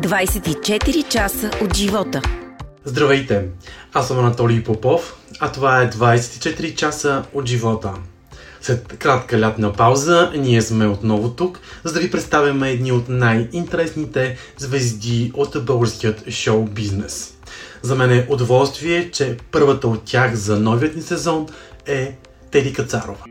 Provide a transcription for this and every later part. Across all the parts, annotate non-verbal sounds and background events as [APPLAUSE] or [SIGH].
24 часа от живота. Здравейте! Аз съм Анатолий Попов, а това е 24 часа от живота. След кратка лятна пауза, ние сме отново тук, за да ви представяме едни от най-интересните звезди от българският шоу бизнес. За мен е удоволствие, че първата от тях за новият ни сезон е Теди Кацарова.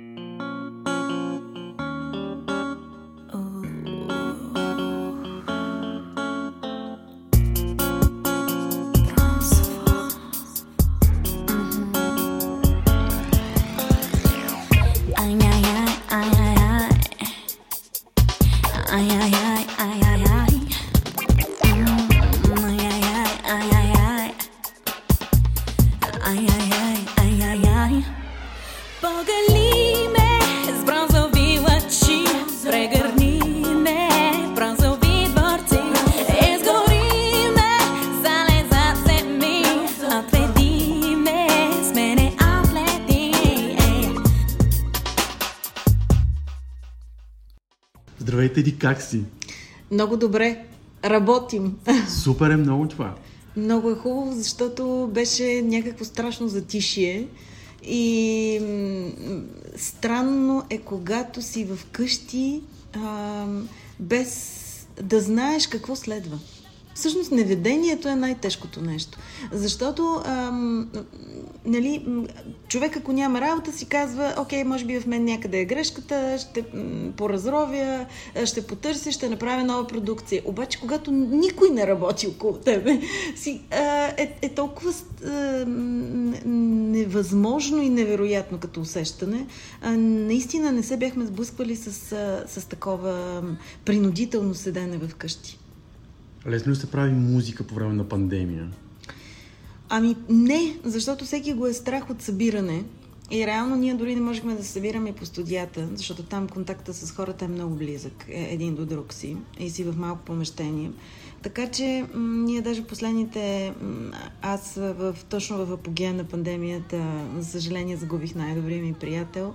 Как си? Много добре. Работим. Супер е много това. Много е хубаво, защото беше някакво страшно затишие. И странно е, когато си в къщи, а, без да знаеш какво следва. Всъщност неведението е най-тежкото нещо. Защото ам, нали, човек ако няма работа си казва, окей, може би в мен някъде е грешката, ще поразровя, ще потърся, ще направя нова продукция. Обаче, когато никой не работи около тебе, си, а, е, е толкова а, невъзможно и невероятно като усещане. А, наистина не се бяхме сблъсквали с, с такова принудително седене в къщи. Лесно ли се прави музика по време на пандемия? Ами не, защото всеки го е страх от събиране. И реално ние дори не можехме да се събираме по студията, защото там контакта с хората е много близък, е един до друг си, и си в малко помещение. Така че м- ние даже последните, м- аз в, точно в апогея на пандемията, за съжаление загубих най-добрия ми приятел.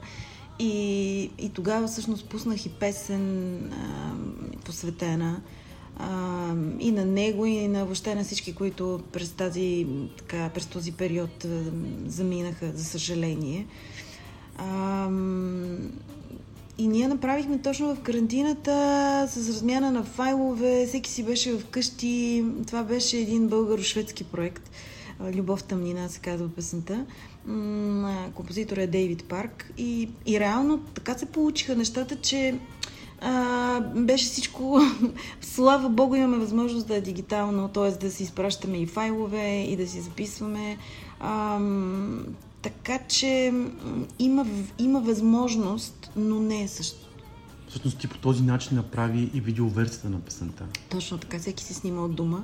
И, и тогава всъщност пуснах и песен а, посветена а, и на него, и на въобще на всички, които през, тази, така, през този период а, заминаха, за съжаление. А, и ние направихме точно в карантината с размяна на файлове, всеки си беше в къщи. Това беше един българо-шведски проект. Любов тъмнина се казва песента. Композитор е Дейвид Парк. И, и реално така се получиха нещата, че а, беше всичко, [LAUGHS] слава богу, имаме възможност да е дигитално, т.е. да си изпращаме и файлове и да си записваме. А, така че има, има възможност, но не е също. Всъщност ти по този начин направи и видеоверсията на песента. Точно така, всеки се снима от дома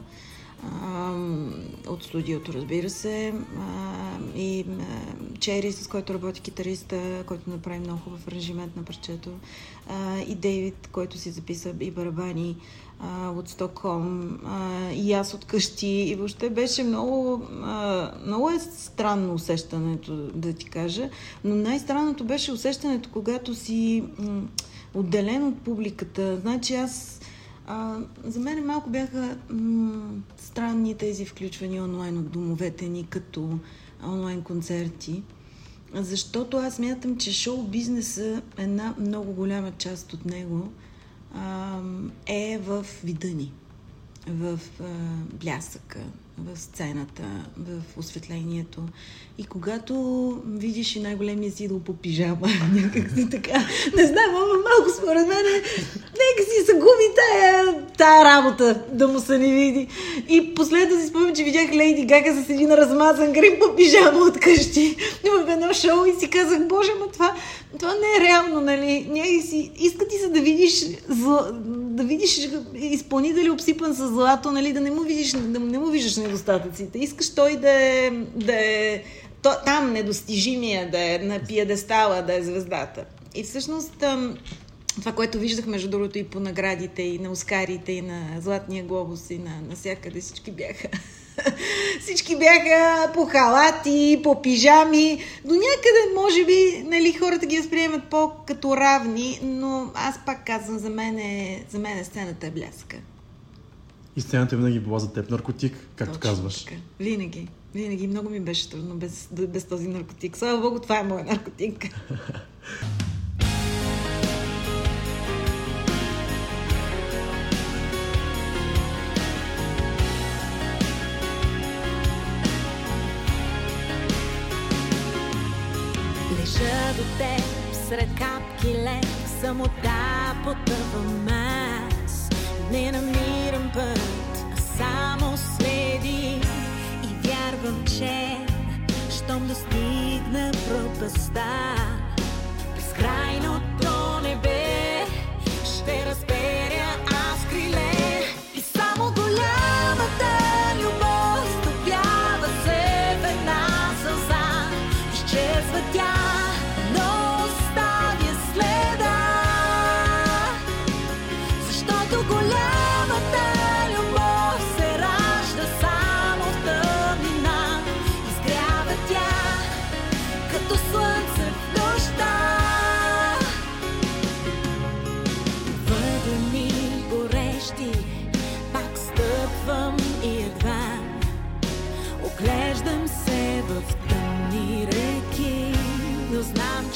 от студиото, разбира се. и Чери, с който работи китариста, който направи много хубав аранжимент на парчето. и Дейвид, който си записа и барабани от Стокхолм. и аз от къщи. И въобще беше много, много е странно усещането, да ти кажа. Но най-странното беше усещането, когато си отделен от публиката. Значи аз а, за мен малко бяха м- странни тези включвания онлайн от домовете ни като онлайн концерти, защото аз мятам, че шоу бизнеса, една много голяма част от него а, е в вида ни, в а, блясъка, в сцената, в осветлението. И когато видиш и най-големия си по пижама, [LAUGHS] някак си така, не знам, ама малко според мен, нека си загуби тая, тая работа, да му се не види. И последно си спомням, че видях Лейди Гага с един размазан грим по пижама от къщи в едно шоу и си казах, боже, ма това, това не е реално, нали? Някак си, иска ти се да видиш зло, да видиш изпълнител обсипан с злато, нали, да не му видиш, да не му виждаш недостатъците. Искаш той да е, да е то, там недостижимия, да е на пиедестала, да е звездата. И всъщност това, което виждах, между другото, и по наградите, и на Оскарите, и на Златния глобус, и на навсякъде всички бяха [LAUGHS] всички бяха по халати, по пижами. До някъде, може би, нали, хората ги възприемат по-като равни, но аз пак казвам, за мен, е, за мен е сцената е бляска. И сцената винаги е била за теб наркотик, както Точно казваш. Така. Винаги. Винаги. Много ми беше трудно без, без този наркотик. Слава Богу, това е моят наркотик. [LAUGHS] до теб сред капки лед, самота потъвам аз. Не намирам път, а само следи и вярвам, че щом достигна пропаста, безкрайното небе ще разперя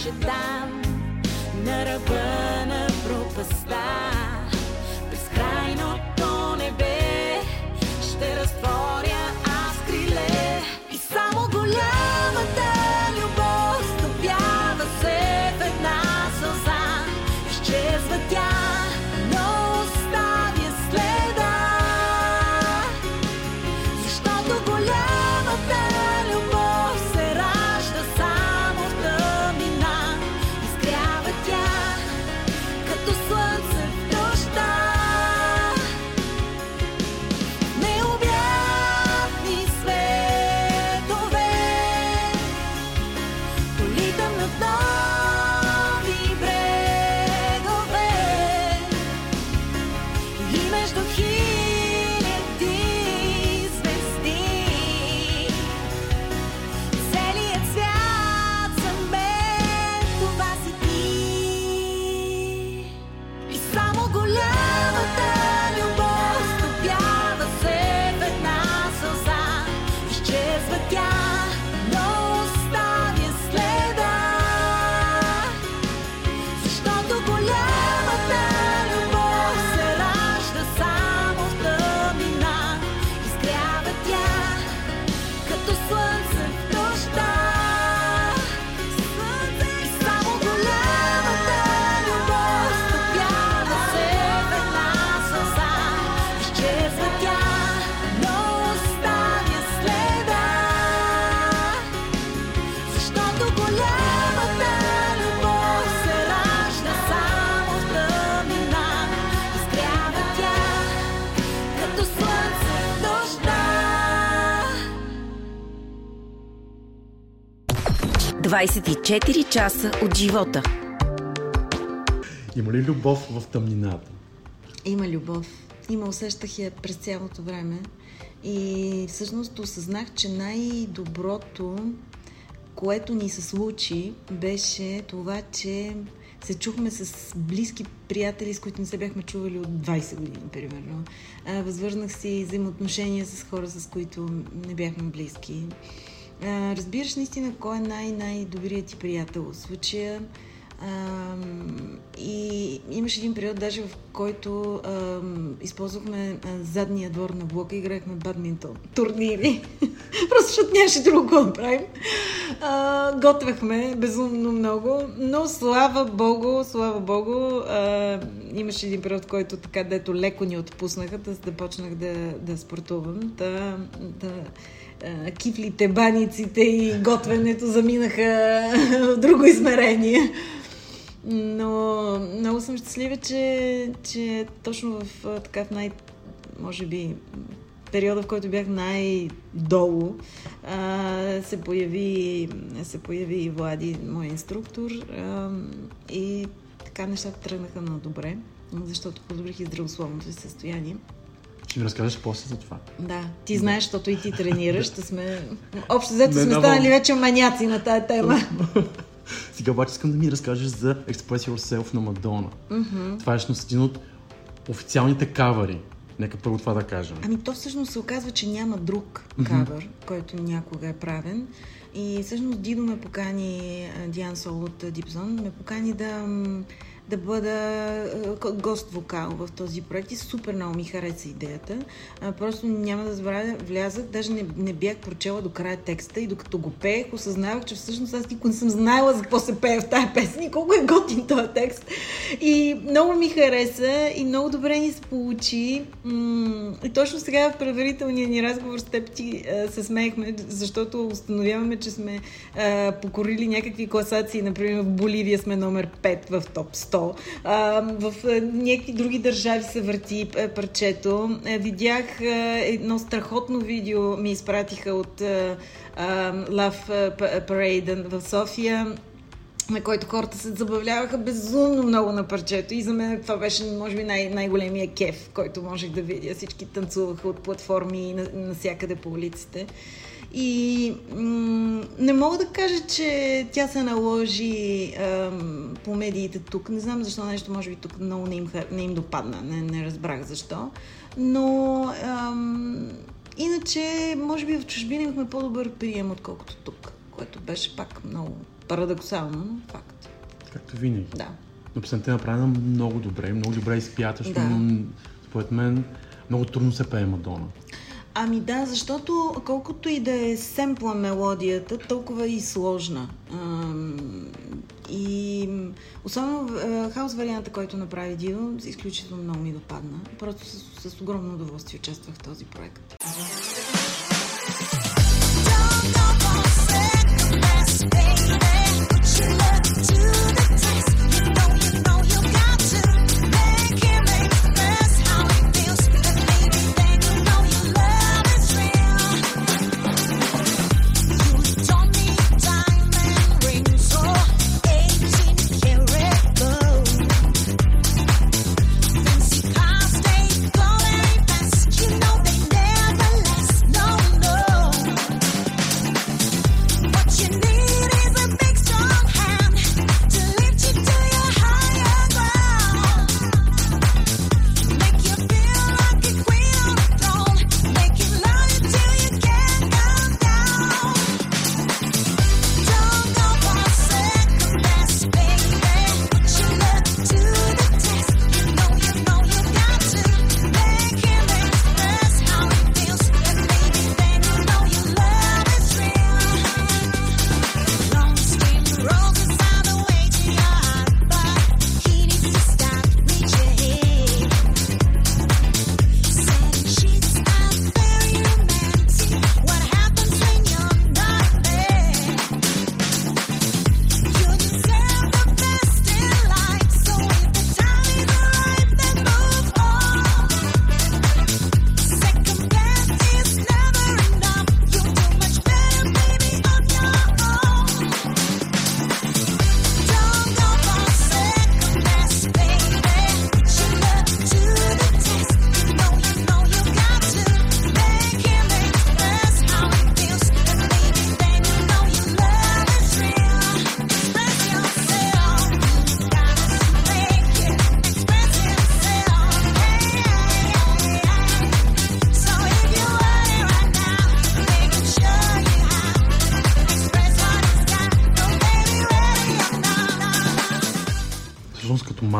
знам, че там, на ръба на 24 часа от живота. Има ли любов в тъмнината? Има любов. Има, усещах я през цялото време. И всъщност осъзнах, че най-доброто, което ни се случи, беше това, че се чухме с близки приятели, с които не се бяхме чували от 20 години, примерно. Възвърнах си взаимоотношения с хора, с които не бяхме близки. Разбираш наистина кой е най-най-добрият ти приятел. В случая и имаше един период, даже в който използвахме задния двор на блока и играхме бадминтон турнири. [LAUGHS] Просто защото нямаше друго да правим. Готвехме безумно много, но слава богу, слава богу, имаше един период, който така, дето леко ни отпуснаха, да, да почнах да, да спортувам. Да, да, кифлите, баниците и готвенето заминаха в [LAUGHS] друго измерение. Но много съм щастлива, че, че точно в така в най... може би периода, в който бях най-долу, се появи, се появи и Влади, мой инструктор, и така нещата тръгнаха на добре, защото подобрих и здравословното си състояние. Ще ми разкажеш после за това. Да, ти знаеш, защото и ти тренираш, ще сме... Общо взето сме станали вече маняци на тая тема. [LAUGHS] Сега обаче искам да ми разкажеш за Express Yourself на Мадона. Mm-hmm. Това е всъщност един от официалните кавари Нека първо това да кажем. Ами то всъщност се оказва, че няма друг кавър, който някога е правен. И всъщност Дидо ме покани, Диан Сол от Дипзон, ме покани да, да бъда а, гост вокал в този проект и супер много ми хареса идеята. Просто няма да забравя, влязах, даже не, не бях прочела до края текста и докато го пеех, осъзнавах, че всъщност аз никога не съм знаела за какво се пее в тази песен и колко е готин този текст. И много ми хареса и много добре ни се получи. И точно сега в предварителния ни разговор с теб ти а, се смеехме, защото установяваме, че сме а, покорили някакви класации. Например, в Боливия сме номер 5 в топ 100. А, в а, някакви други държави се върти а, парчето. А, видях едно страхотно видео, ми изпратиха от а, Love Parade в София на който хората се забавляваха безумно много на парчето и за мен това беше, може би, най- най-големия кеф, който можех да видя. Всички танцуваха от платформи и на- навсякъде по улиците. И м- не мога да кажа, че тя се наложи ам, по медиите тук. Не знам защо нещо, може би тук много не им, не им допадна. Не, не разбрах защо. Но ам, иначе, може би в чужбина имахме по-добър прием, отколкото тук, което беше пак много парадоксално, но факт. Както винаги. Да. Но песента е направена много добре, много добре изпята, защото Да. според мен много трудно се пее Мадона. Ами да, защото колкото и да е семпла мелодията, толкова и сложна. И особено хаос варианта, който направи Дидо, изключително много ми допадна. Просто с, с огромно удоволствие участвах в този проект.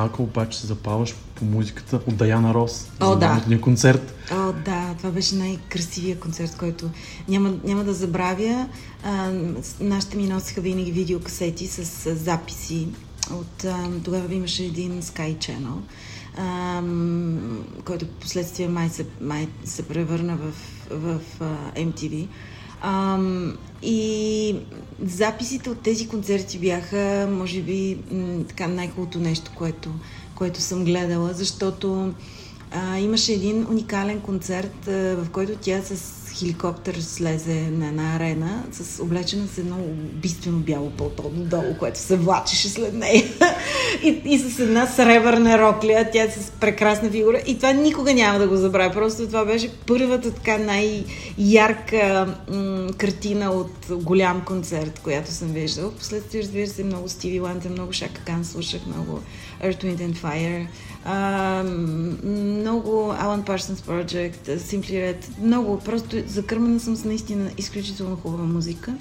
Малка обаче се запаваш по музиката от Даяна Рос. О, за да. концерт. О, да, това беше най-красивия концерт, който няма, няма да забравя. А, нашите ми носиха винаги видеокасети с, с записи. От, а, тогава имаше един Sky Channel, а, който последствие май се, май се превърна в, в а, MTV. Ам, и записите от тези концерти бяха, може би, така най-хубавото нещо, което, което съм гледала, защото а, имаше един уникален концерт, а, в който тя с хеликоптер слезе на една арена, с облечена с едно убийствено бяло пълто долу, което се влачеше след нея. [LAUGHS] и, и с една сребърна рокля, тя с прекрасна фигура. И това никога няма да го забравя. Просто това беше първата така най-ярка м- картина от голям концерт, която съм виждал. Впоследствие, разбира се, много Стиви Ланте, много Шака Кан слушах, много Earth, Wind and Fire. А, много Alan Parsons Project, Simply Red, много. Просто закърмана съм с наистина изключително хубава музика.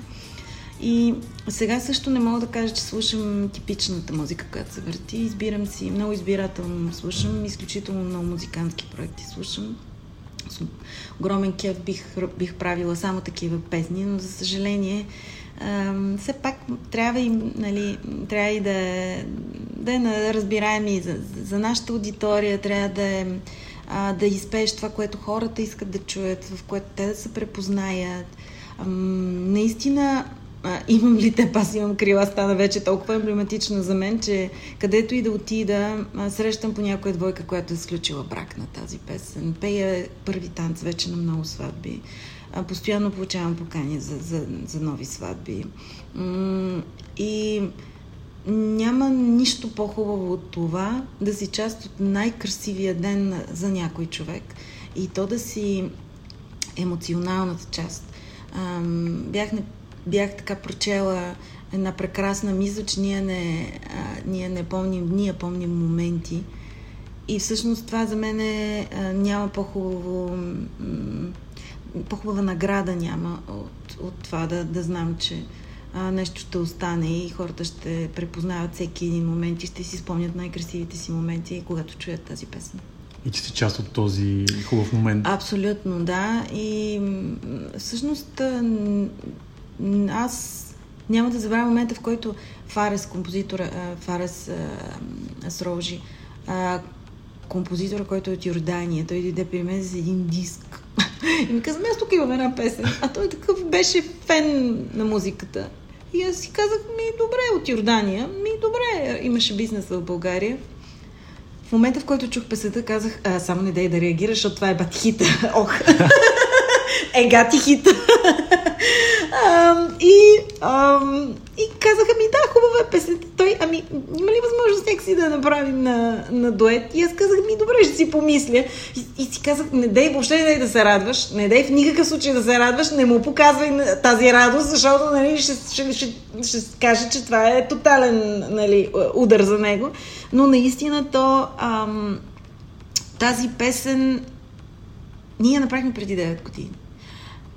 И сега също не мога да кажа, че слушам типичната музика, която се върти. Избирам си, много избирателно слушам, изключително много музикантски проекти слушам. С огромен кеф бих, бих правила само такива песни, но за съжаление ам, все пак трябва и, нали, трябва и да, да е разбираем и за, за нашата аудитория, трябва да е а, да изпееш това, което хората искат да чуят, в което те да се препознаят. Ам, наистина, а, имам ли те, аз имам крила, стана вече толкова емблематична за мен, че където и да отида, а, срещам по някоя двойка, която е сключила брак на тази песен. Пея първи танц вече на много сватби. Постоянно получавам покани за, за, за нови сватби. И няма нищо по-хубаво от това да си част от най-красивия ден за някой човек и то да си емоционалната част. Бях, не, бях така прочела една прекрасна мисъл, че ние не, а, ние не помним дни, помним моменти. И всъщност това за мен е, няма по-хубаво, по-хубава награда няма от, от това да, да знам, че а, нещо ще остане и хората ще препознават всеки един момент и ще си спомнят най-красивите си моменти, когато чуят тази песен. И че си част от този хубав момент. Абсолютно, да. И всъщност аз няма да забравя момента, в който Фарес, композитора, Фарес Срожи, композитора, който е от Йордания, той дойде при мен с един диск. [LAUGHS] И ми каза, «Ами аз тук имам една песен. А той такъв беше фен на музиката. И аз си казах, ми добре, от Йордания. Ми добре, имаше бизнес в България. В момента, в който чух песента, казах, а, само не дай да реагираш, защото това е батхита. [LAUGHS] Ох! [LAUGHS] е гати хит. И, и казаха ми, да, хубава е песента. Той, ами, има ли възможност някакси да направим на, на дует? И аз казах, ми, добре, ще си помисля. И, и си казах, не дай, въобще не дай да се радваш, не дай в никакъв случай да се радваш, не му показвай тази радост, защото, нали, ще, ще, ще, ще каже, че това е тотален, нали, удар за него. Но наистина то, ам, тази песен ние направихме преди 9 години.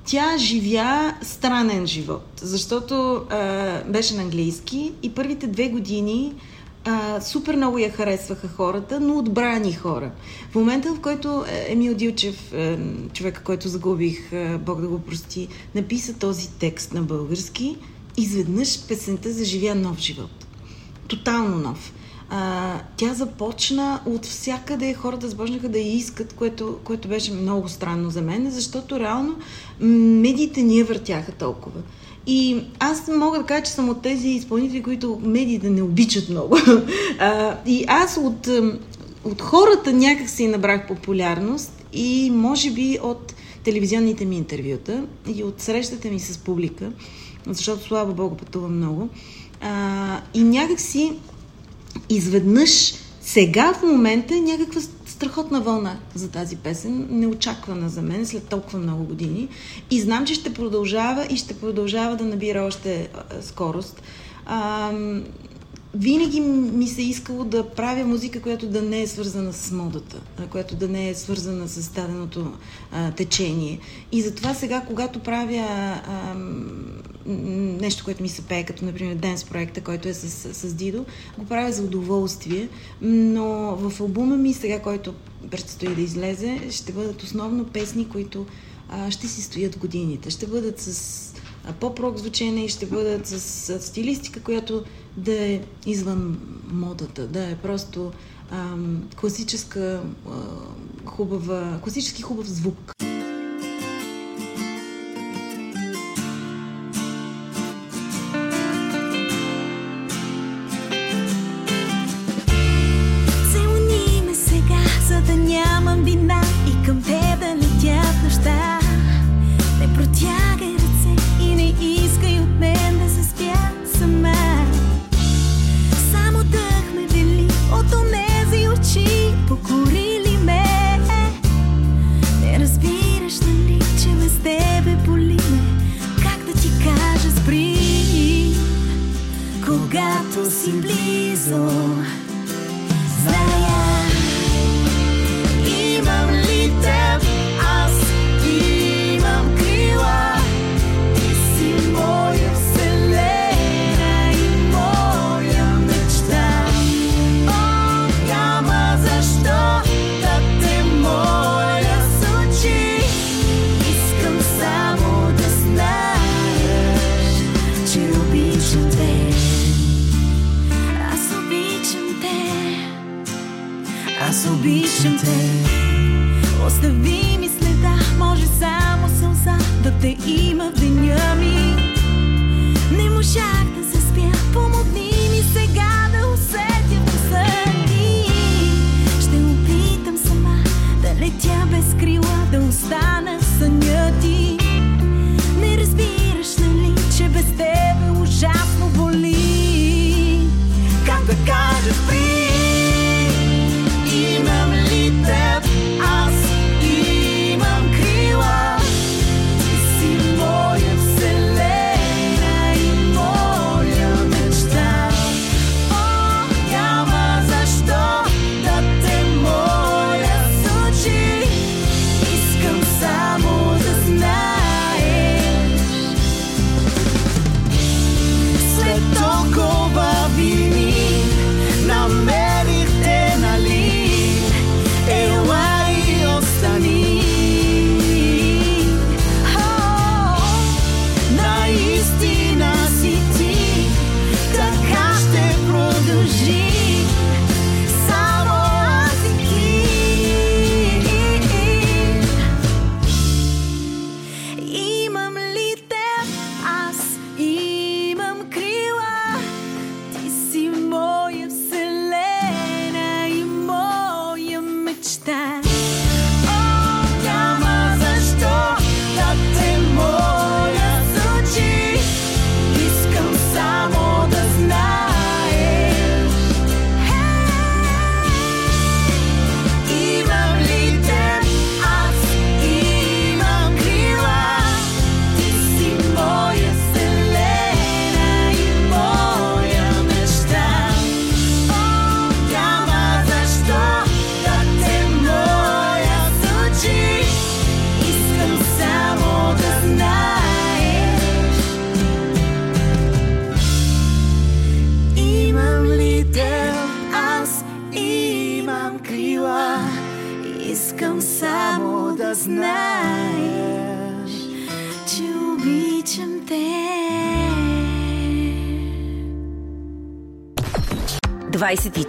Тя живя странен живот, защото а, беше на английски и първите две години а, супер много я харесваха хората, но отбрани хора. В момента, в който е, Емил Дилчев, е, човека, който загубих, е, Бог да го прости, написа този текст на български, изведнъж песента заживя нов живот. Тотално нов. А, тя започна от всякъде, хората започнаха да я искат, което, което беше много странно за мен, защото реално медиите ни я въртяха толкова. И аз мога да кажа, че съм от тези изпълнители, които медиите не обичат много. [LAUGHS] А, и аз от, от хората някак си набрах популярност и може би от телевизионните ми интервюта и от срещата ми с публика, защото слава Богу пътувам много. А, и някак си изведнъж сега в момента е някаква страхотна вълна за тази песен, неочаквана за мен след толкова много години. И знам, че ще продължава и ще продължава да набира още скорост. А, винаги ми се е искало да правя музика, която да не е свързана с модата, която да не е свързана с даденото а, течение. И затова сега, когато правя нещо, което ми се пее, като например Денс проекта, който е с, с Дидо, го правя за удоволствие, но в албума ми сега, който предстои да излезе, ще бъдат основно песни, които а, ще си стоят годините. Ще бъдат с поп-рок звучене и ще бъдат с, с стилистика, която да е извън модата, да е просто ам, класическа, а, хубава, класически хубав звук.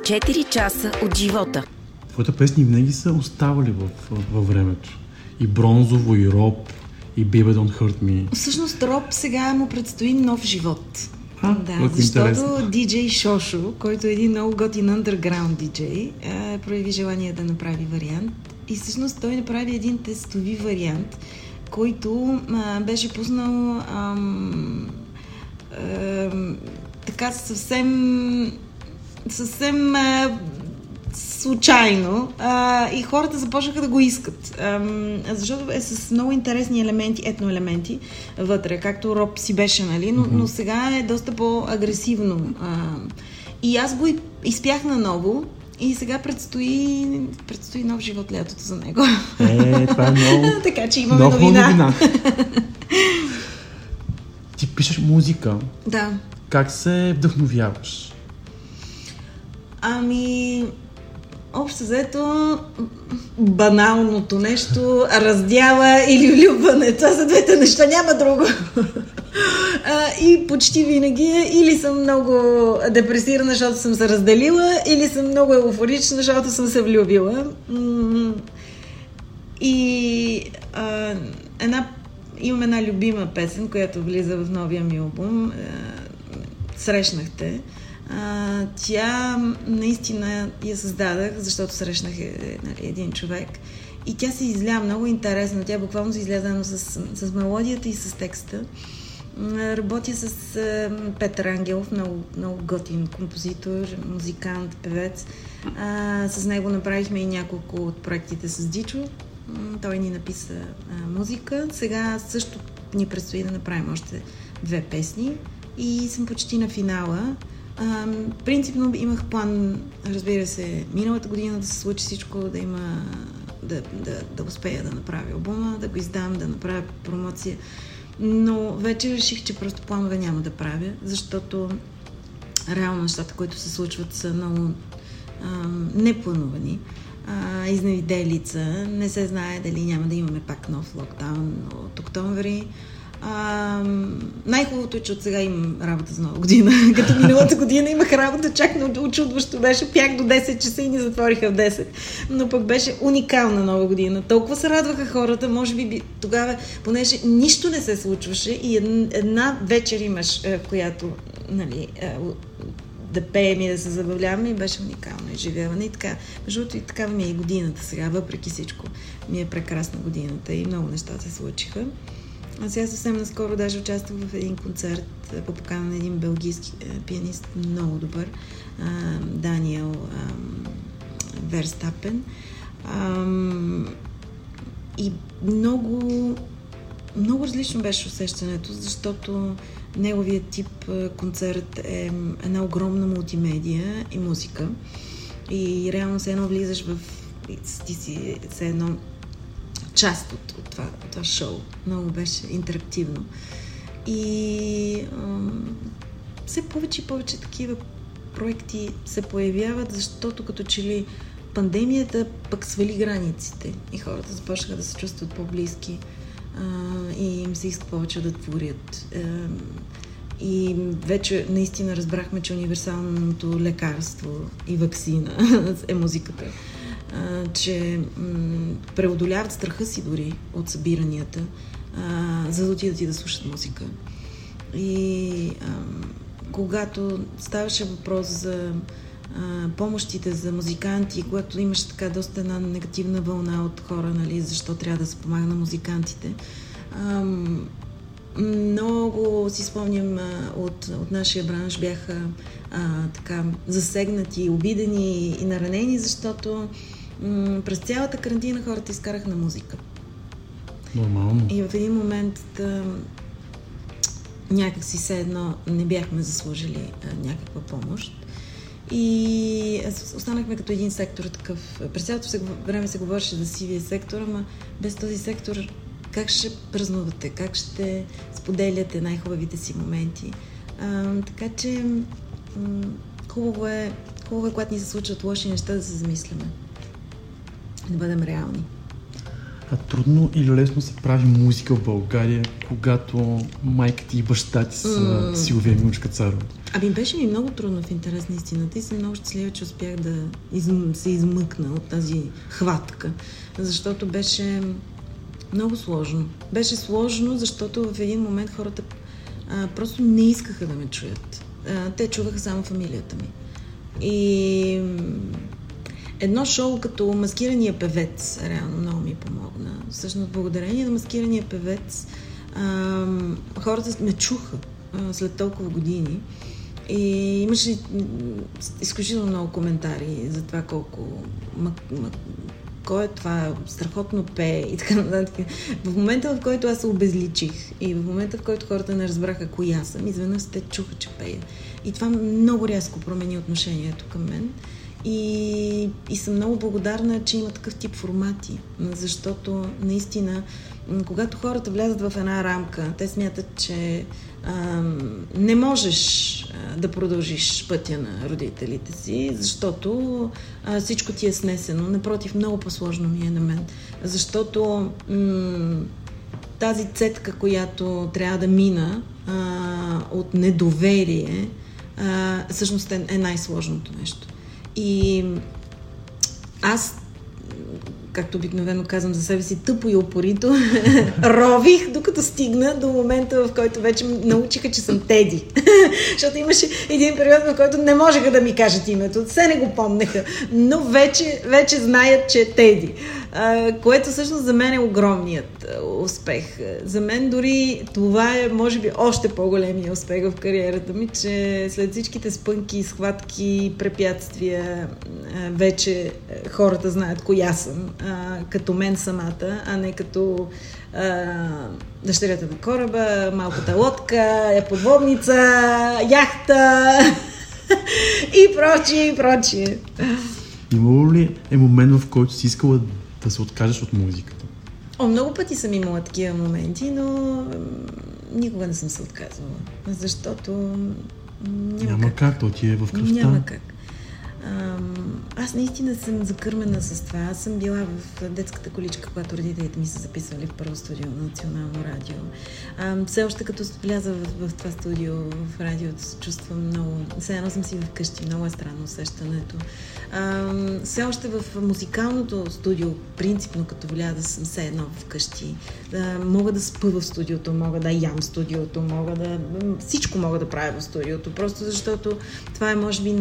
24 часа от живота. Твоите песни винаги са оставали в, във времето. И Бронзово, и Роб, и Baby Don't Hurt Me. Всъщност Роб сега му предстои нов живот. А, да, защото интересно. диджей Шошо, който е един много готин underground диджей, е, прояви желание да направи вариант. И всъщност той направи един тестови вариант, който а, беше пуснал ам, ам, така съвсем съвсем а, случайно а, и хората започнаха да го искат. Ам, защото е с много интересни елементи, етноелементи вътре, както Роб си беше, нали? Но, но сега е доста по-агресивно. А, и аз го изпях наново и сега предстои, предстои нов живот лятото за него. Е, това е много... [LAUGHS] така че имаме много новина. новина. [LAUGHS] Ти пишеш музика. Да. Как се вдъхновяваш? Ами, общо взето, баналното нещо, раздяла или влюбване. Това са двете неща, няма друго. А, и почти винаги е или съм много депресирана, защото съм се разделила, или съм много еуфорична, защото съм се влюбила. И а, една, имам една любима песен, която влиза в новия ми албум. А, Срещнахте. Тя наистина я създадах, защото срещнах е, нали, един човек. И тя се изля много интересно. Тя буквално се изля с, с мелодията и с текста. Работя с а, Петър Ангелов, много, много готин композитор, музикант, певец. А, с него направихме и няколко от проектите с Дичо. Той ни написа а, музика. Сега също ни предстои да направим още две песни. И съм почти на финала. Принципно имах план, разбира се, миналата година да се случи всичко, да има да, да, да успея да направя албума, да го издам, да направя промоция. Но вече реших, че просто планове няма да правя, защото реално нещата, които се случват, са много а, непланувани. А, изневиделица. Не се знае дали няма да имаме пак нов локдаун от октомври. Най-хубавото е, че от сега имам работа за нова година. [LAUGHS] Като миналата година имах работа, чак на очудващо беше. Пях до 10 часа и ни затвориха в 10. Но пък беше уникална нова година. Толкова се радваха хората, може би тогава, понеже нищо не се случваше и ед- една вечер имаш, е, която нали, е, да пеем и да се забавляваме и беше уникално изживяване и така. Между другото и такава ми е и годината сега, въпреки всичко. Ми е прекрасна годината и много неща се случиха. А сега съвсем наскоро даже участвах в един концерт е, по покана на един белгийски е, пианист, много добър, Даниел Верстапен. И много, много различно беше усещането, защото неговият тип а, концерт е една огромна мултимедия и музика. И реално се едно влизаш в... Ти си се едно част от, от, това, от това шоу. Много беше интерактивно. И ам, все повече и повече такива проекти се появяват, защото като че ли пандемията пък свали границите и хората започнаха да се чувстват по-близки а, и им се иска повече да творят. Ам, и вече наистина разбрахме, че универсалното лекарство и вакцина [LAUGHS] е музиката. Че преодоляват страха си дори от събиранията, за да отидат и да слушат музика. И когато ставаше въпрос за помощите за музиканти, когато имаше така доста една негативна вълна от хора, нали, защо трябва да се помага на музикантите, много си спомням от, от нашия бранш бяха а, така засегнати, обидени и наранени, защото м- през цялата карантина хората изкараха на музика. Нормално. И в един момент да, някак си все едно не бяхме заслужили а, някаква помощ. И останахме като един сектор такъв. През цялото време се говореше за сивия сектор, ама без този сектор как ще празнувате, как ще споделяте най-хубавите си моменти. А, така че м- хубаво е, хубаво е, когато ни се случват лоши неща, да се замисляме. Да бъдем реални. А трудно или лесно се прави музика в България, когато майка ти и баща ти са М. Силвия Милчка Царова? Ами беше ми много трудно в интерес на истината и съм много щастлива, че успях да из... се измъкна от тази хватка, защото беше много сложно. Беше сложно, защото в един момент хората а, просто не искаха да ме чуят. А, те чуваха само фамилията ми. И едно шоу като маскирания певец реално много ми помогна. Всъщност, благодарение на маскирания певец хората ме чуха след толкова години. И имаше изключително много коментари за това колко ма, кой е това, страхотно пее и така нататък. В момента, в който аз се обезличих и в момента, в който хората не разбраха коя съм, изведнъж те чуха, че пея. И това много рязко промени отношението към мен. И, и съм много благодарна, че има такъв тип формати, защото наистина, когато хората влязат в една рамка, те смятат, че ам, не можеш а, да продължиш пътя на родителите си, защото а, всичко ти е снесено. Напротив, много по-сложно ми е на мен. Защото м- тази цетка, която трябва да мина а, от недоверие, а, всъщност е, е най-сложното нещо. И аз, както обикновено казвам за себе си, тъпо и опорито, [LAUGHS] рових, докато стигна до момента, в който вече научиха, че съм Теди. [LAUGHS] Защото имаше един период, в който не можеха да ми кажат името, все не го помнеха, но вече, вече знаят, че е Теди. Което всъщност за мен е огромният успех. За мен дори това е, може би, още по-големия успех в кариерата ми, че след всичките спънки, схватки, препятствия, вече хората знаят коя съм, като мен самата, а не като дъщерята на кораба, малката лодка, подводница, яхта. [LAUGHS] и прочие, и прочие. Имало ли е момент, в който си искала да се откажеш от музиката? О, много пъти съм имала такива моменти, но никога не съм се отказвала. Защото няма, Няма как. как, то ти е в кръвта. Няма как. Аз наистина съм закърмена с това. Аз съм била в детската количка, когато родителите ми са записвали в първо студио на Национално радио. Ам, все още като вляза в, в това студио, в радиото, се чувствам много... Все едно съм си вкъщи, много е странно усещането. Ам, все още в музикалното студио, принципно като вляза съм все едно вкъщи. Да, мога да спа в студиото, мога да ям студиото, мога да... Всичко мога да правя в студиото, просто защото това е може би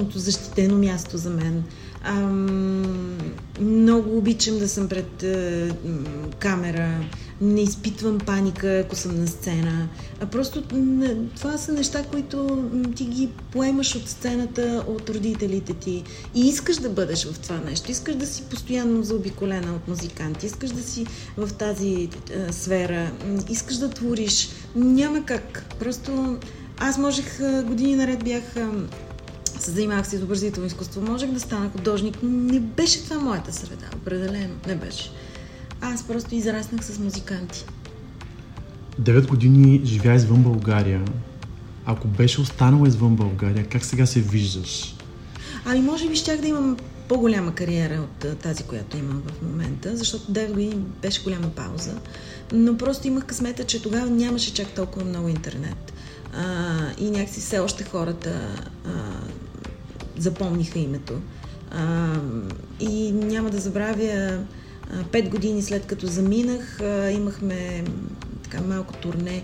най-комфортното защитено място за мен. Ам, много обичам да съм пред е, камера, не изпитвам паника, ако съм на сцена. А просто това са неща, които ти ги поемаш от сцената, от родителите ти. И искаш да бъдеш в това нещо. Искаш да си постоянно заобиколена от музиканти. Искаш да си в тази е, сфера. Искаш да твориш. Няма как. Просто аз можех е, години наред бях се занимавах с изобразително изкуство, можех да стана художник. Не беше това моята среда, определено. Не беше. Аз просто израснах с музиканти. Девет години живя извън България. Ако беше останала извън България, как сега се виждаш? Ами може би щях да имам по-голяма кариера от тази, която имам в момента, защото 9 години беше голяма пауза. Но просто имах късмета, че тогава нямаше чак толкова много интернет. А, и някакси все още хората а, запомниха името. А, и няма да забравя, пет години след като заминах, имахме така малко турне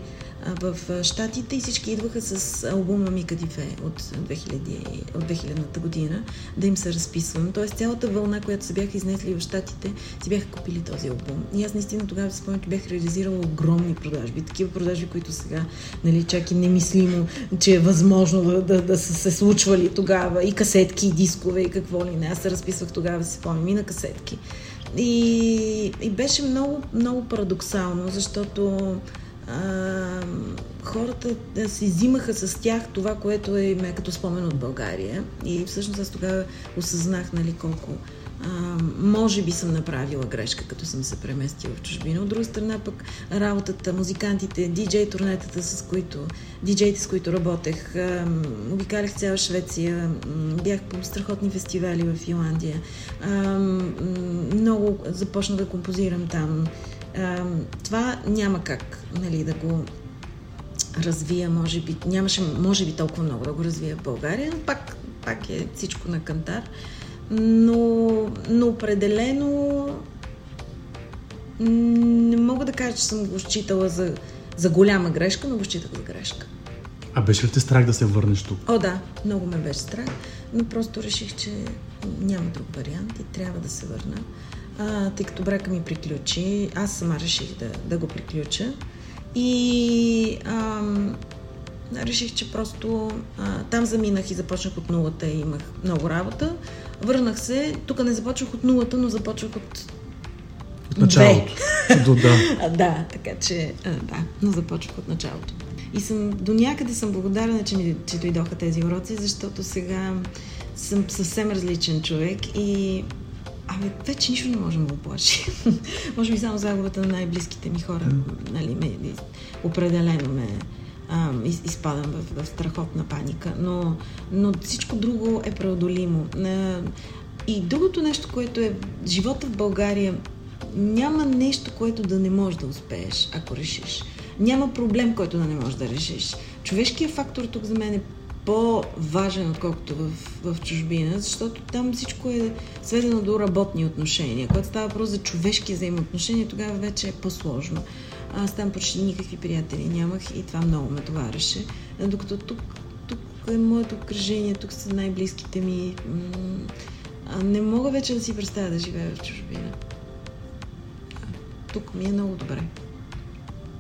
в Штатите и всички идваха с албума Мика Дифе от 2000, от 2000-та година да им се разписвам. Тоест цялата вълна, която се бяха изнесли в Штатите, си бяха купили този албум. И аз наистина тогава си спомням, че бях реализирала огромни продажби. Такива продажби, които сега, нали, чак и немислимо, че е възможно да, да, да са се случвали тогава. И касетки, и дискове, и какво ли не. Аз се разписвах тогава, си спомням, и на касетки. И, и беше много, много парадоксално, защото хората да си взимаха с тях това, което е като спомен от България. И всъщност аз тогава осъзнах нали, колко а, може би съм направила грешка, като съм се преместила в чужбина. От друга страна пък работата, музикантите, диджей турнетата, с които, диджеите, с които работех, а, обикалях цяла Швеция, бях по страхотни фестивали в Финландия. А, много започна да композирам там. А, това няма как нали, да го развия, може би, нямаше, може би толкова много да го развия в България, но пак, пак е всичко на кантар. Но, но определено не мога да кажа, че съм го считала за, за голяма грешка, но го считах за грешка. А беше ли те страх да се върнеш тук? О, да, много ме беше страх, но просто реших, че няма друг вариант и трябва да се върна. А, тъй като брака ми приключи, аз сама реших да, да го приключа. И ам, реших, че просто а, там заминах и започнах от нулата и имах много работа. Върнах се, тук не започвах от нулата, но започвах от От началото. До да. [LAUGHS] а, да, така че, а, да, но започвах от началото. И съм, до някъде съм благодарна, че, ми, че дойдоха тези уроци, защото сега съм съвсем различен човек и Ами, вече нищо не може да го плаши. [LAUGHS] може би само загубата на най-близките ми хора, нали, ме, определено ме а, из, изпадам в, в страхотна паника, но, но всичко друго е преодолимо. А, и другото нещо, което е живота в България, няма нещо, което да не можеш да успееш, ако решиш. Няма проблем, който да не можеш да решиш. Човешкият фактор тук за мен е по-важен, отколкото в, в чужбина, защото там всичко е сведено до работни отношения. Когато става въпрос за човешки взаимоотношения, тогава вече е по-сложно. Аз там почти никакви приятели нямах и това много ме товареше. Докато тук, тук е моето окръжение, тук са най-близките ми. Не мога вече да си представя да живея в чужбина. Тук ми е много добре.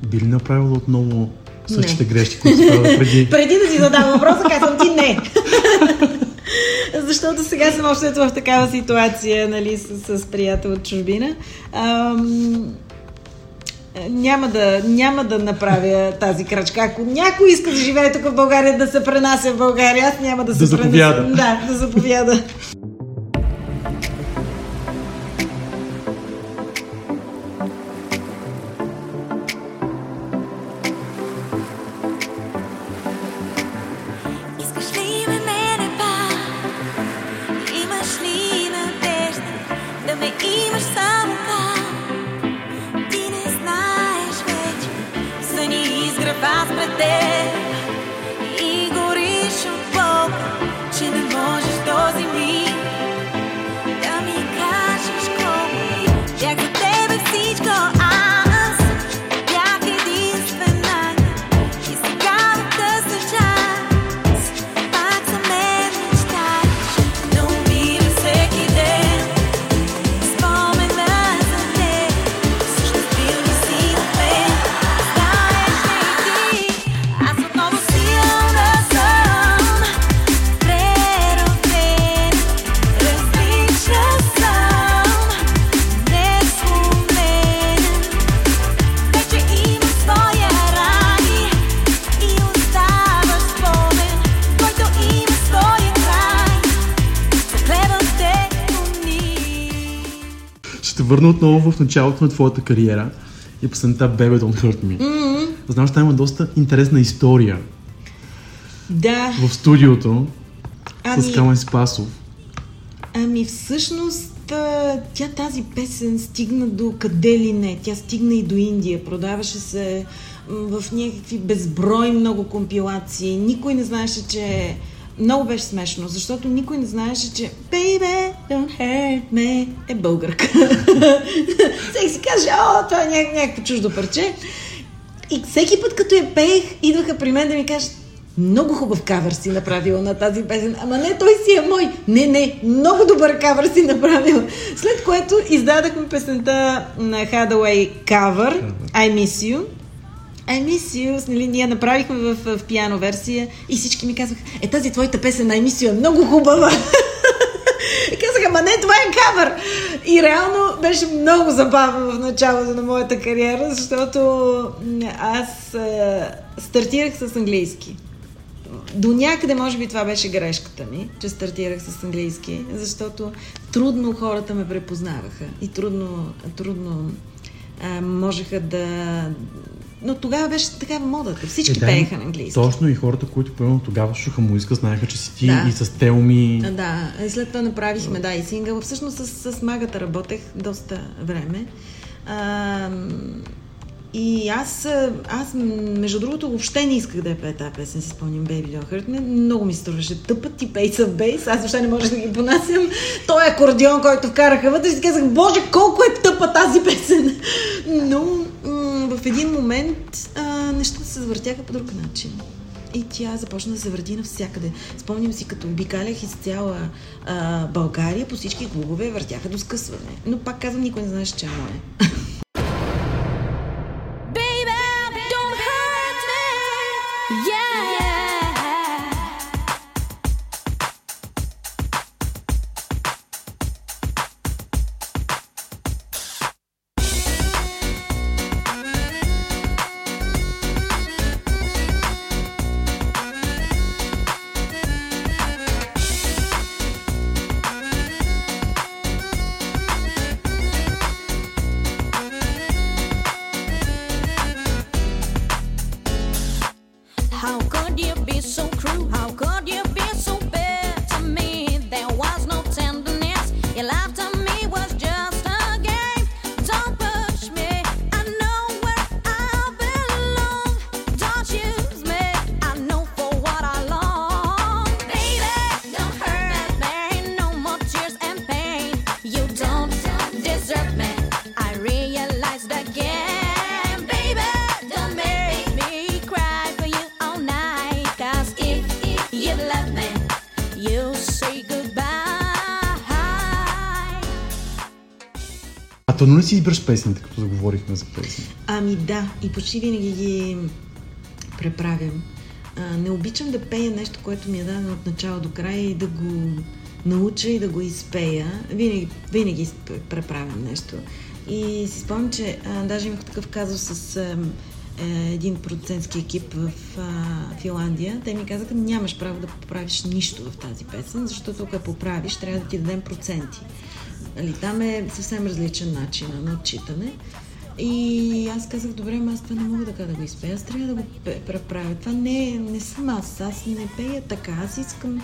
Би ли направила отново същите грешки, които правила преди? [LAUGHS] Преди да си задам въпроса, казвам ти не. [LAUGHS] Защото сега съм още в такава ситуация, нали, с, с приятел от чужбина. Ам, няма да, няма да направя тази крачка. Ако някой иска да живее тук в България, да се пренася в България, аз няма да се Да пренеса. Да, да заповяда. [LAUGHS] върна отново в началото на твоята кариера и песента Baby Don't Hurt Me. Mm-hmm. Знам, че там има доста интересна история Да, в студиото ами, с Камен Спасов. ами всъщност тя тази песен стигна до къде ли не. Тя стигна и до Индия. Продаваше се в някакви безброй много компилации. Никой не знаеше, че... Много беше смешно, защото никой не знаеше, че Baby, don't hurt me е българка. [LAUGHS] Всеки си каже, о, това е ня- някакво чуждо парче. И всеки път, като я пеех, идваха при мен да ми кажат, много хубав кавър си направила на тази песен. Ама не, той си е мой. Не, не, много добър кавър си направила. След което издадахме песента на Hathaway кавър I Miss You. Miss You, нали, ние направихме в, в пиано версия и всички ми казаха, е тази твоята песен Miss You е много хубава. [LAUGHS] И казаха, ма не, това е кавър. И реално беше много забавно в началото на моята кариера, защото аз е, стартирах с английски. До някъде, може би, това беше грешката ми, че стартирах с английски, защото трудно хората ме препознаваха и трудно, трудно а, можеха да... Но тогава беше такава модата. Всички да, пееха на английски. Точно и хората, които примерно тогава слушаха музика, знаеха, че си ти Да. и с Телми. Да, и след това направихме, да, и сингъл. Всъщност с, с магата работех доста време. А, и аз, аз, между другото, въобще не исках да я пея тази песен, си спомням Baby Don't. Много ми струваше тъпът и бейс в бейс. Аз въобще не можех да ги понасям. Той акордеон, който вкараха вътре, си казах, боже, колко е тъпа тази песен. Но м- в един момент а, нещата се завъртяха по друг начин. И тя започна да се върти навсякъде. Спомням си, като обикалях из цяла а, България, по всички клубове въртяха до скъсване. Но пак казвам, никой не знаеше, че е моя. Си избираш песните, като заговорихме за песни? Ами да, и почти винаги ги преправям. А, не обичам да пея нещо, което ми е дадено от начало до края и да го науча и да го изпея. Винаги, винаги преправям нещо. И си спомням, че а, даже имах такъв казус с а, е, един продуцентски екип в а, Финландия. Те ми казаха, нямаш право да поправиш нищо в тази песен, защото ако я поправиш, трябва да ти дадем проценти. Нали, там е съвсем различен начин на отчитане. И аз казах, добре, аз това не мога така да го изпея, аз трябва да го преправя. Това не, не съм аз, аз не пея така, аз искам,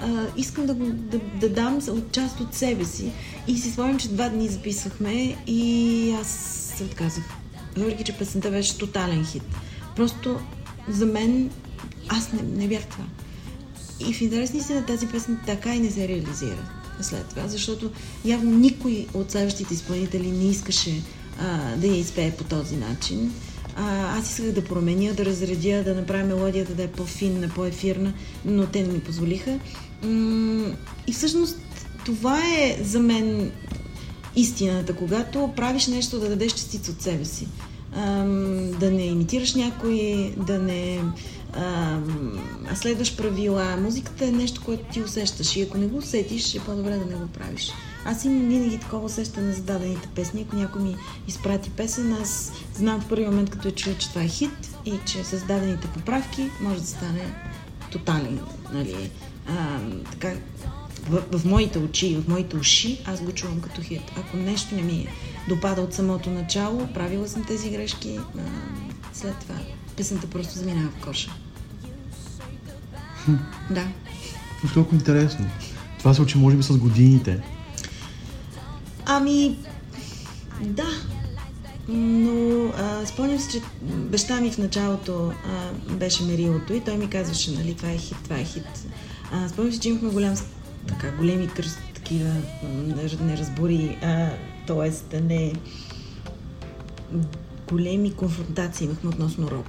а, искам да, го, да, да дам от част от себе си. И си спомням, че два дни записвахме и аз се отказах. Въпреки, че песента беше тотален хит. Просто за мен аз не, не бях това. И в интерес на истина тази песен така и не се реализира след това, защото явно никой от следващите изпълнители не искаше а, да я изпее по този начин. А, аз исках да променя, да разредя, да направя мелодията да е по-финна, по-ефирна, но те не ми позволиха. М- и всъщност това е за мен истината, когато правиш нещо да дадеш частица от себе си. Да не имитираш някой, да не ам, следваш правила. Музиката е нещо, което ти усещаш и ако не го усетиш, е по-добре да не го правиш. Аз имам винаги такова усещане за дадените песни. Ако някой ми изпрати песен, аз знам в първи момент, като я чуя, че това е хит и че с дадените поправки може да стане тотален. Нали? А, така, в, в моите очи, в моите уши, аз го чувам като хит. Ако нещо не ми допада от самото начало, правила съм тези грешки, а, след това песента просто заминава в коша. Да. Защо толкова интересно? Това се учи може би с годините. Ами, да. Но а, спомням се, че баща ми в началото а, беше мерилото и той ми казваше, нали, това е хит, това е хит. А, спомням се, че имахме голям, така, големи кръст, такива неразбори, а, т.е. не големи конфронтации имахме относно роб.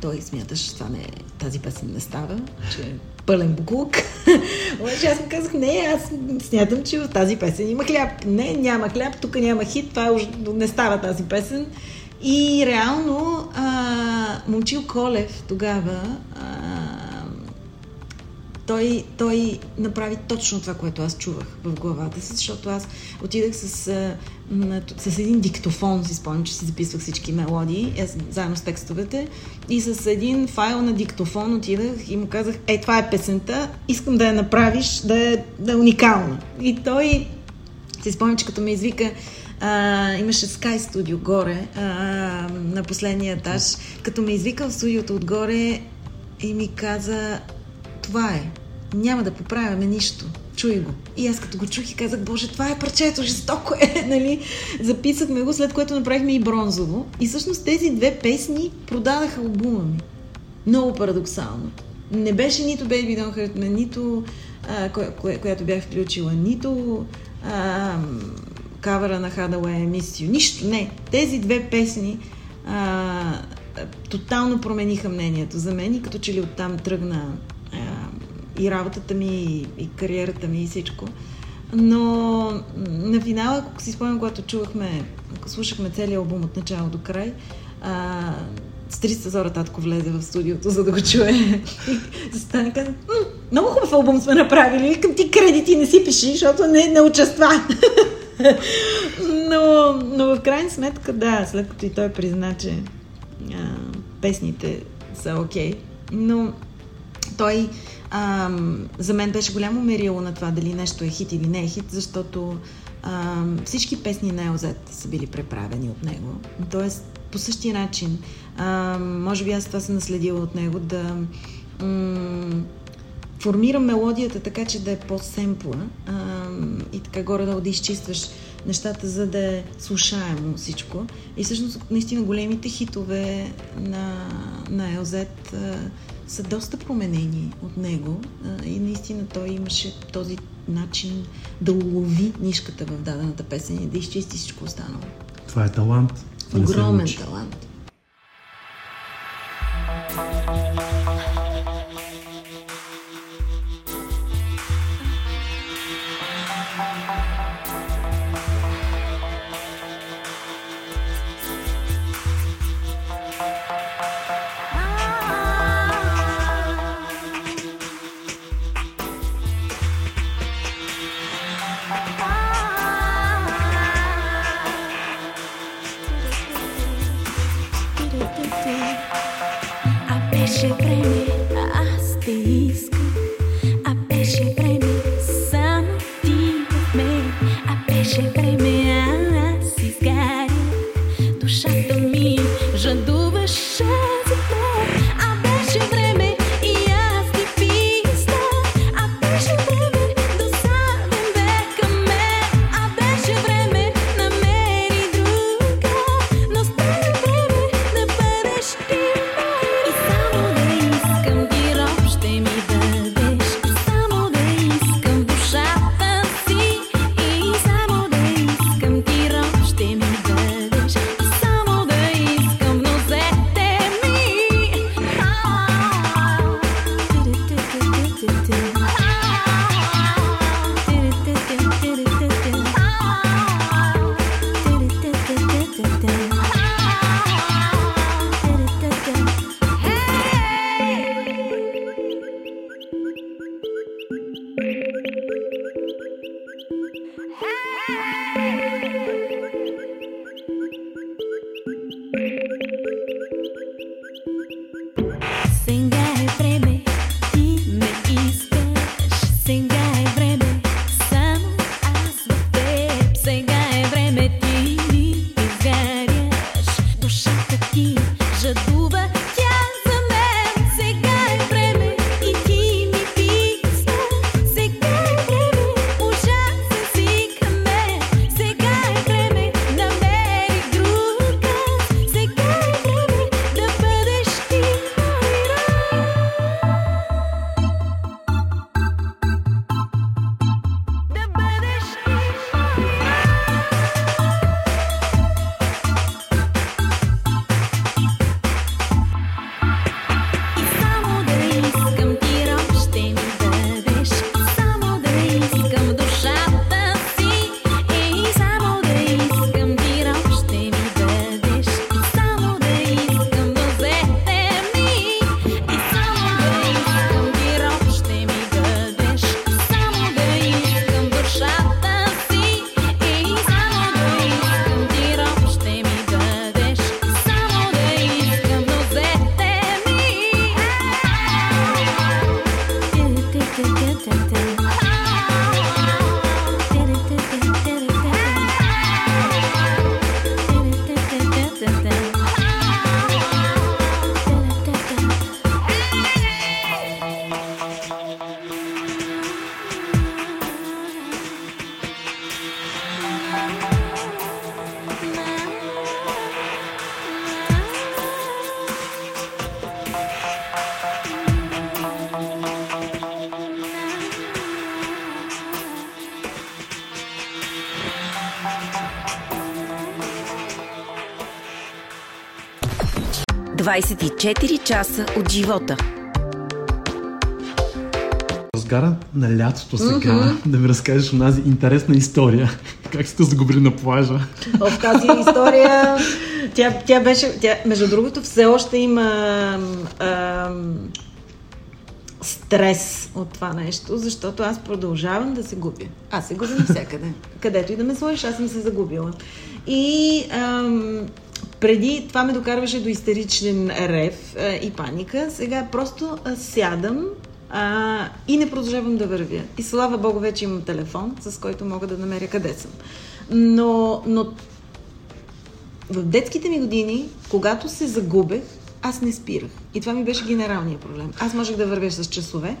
Той смяташе, че това не тази песен не става, че е пълен буклук. [LAUGHS] Обаче аз му казах, не, аз смятам, че в тази песен има хляб. Не, няма хляб, тук няма хит, това е уж, не става тази песен. И реално а, Момчил Колев тогава а, той, той направи точно това, което аз чувах в главата си, защото аз отидах с, с един диктофон, си спомням, че си записвах всички мелодии, аз, заедно с текстовете, и с един файл на диктофон отидах и му казах, е, това е песента, искам да я направиш, да е, да е уникална. И той си спомням, че като ме извика, а, имаше Sky Studio горе, а, на последния етаж, като ме извика в студиото отгоре и ми каза, това е, няма да поправяме нищо, чуй го. И аз като го чух и казах, боже, това е парчето, жестоко е, [LAUGHS] нали? Записахме го, след което направихме и бронзово. И всъщност тези две песни продадаха албума ми. Много парадоксално. Не беше нито Baby Don't Hurt Me, нито а, кое, кое, която бях включила, нито а, кавера на Hadaway You. Нищо, не. Тези две песни а, тотално промениха мнението за мен и като че ли оттам тръгна и работата ми, и, кариерата ми, и всичко. Но на финала, ако си спомням, когато чувахме, ако слушахме целият албум от начало до край, а, с 300 зора татко влезе в студиото, за да го чуе. [LAUGHS] И застане каза, «М, много хубав албум сме направили, викам ти кредити не си пиши, защото не, не участва. [LAUGHS] но, но в крайна сметка, да, след като и той призна, че а, песните са окей, но той а, за мен беше голямо мерило на това дали нещо е хит или не е хит, защото а, всички песни на Елзет са били преправени от него. Тоест, по същия начин. А, може би аз това съм наследила от него да м- формирам мелодията така, че да е по-семпла а, и така горе-долу да изчистваш нещата, за да е слушаемо всичко. И всъщност, наистина, големите хитове на, на Елзет а, са доста променени от него и наистина той имаше този начин да улови нишката в дадената песен и да изчисти всичко останало. Това е талант. Огромен талант. Ah 24 часа от живота. Разгара на лятото сега да ми разкажеш онази интересна история. [LAUGHS] Как сте загубили на плажа? В тази история [LAUGHS] тя, тя беше, тя, между другото, все още има ам, стрес от това нещо, защото аз продължавам да се губя. Аз се губя навсякъде. Където и да ме сложиш, аз съм се загубила. И ам, преди това ме докарваше до истеричен рев а, и паника. Сега просто а, сядам а, и не продължавам да вървя. И слава Богу, вече имам телефон, с който мога да намеря къде съм. Но, но в детските ми години, когато се загубех, аз не спирах. И това ми беше генералният проблем. Аз можех да вървя с часове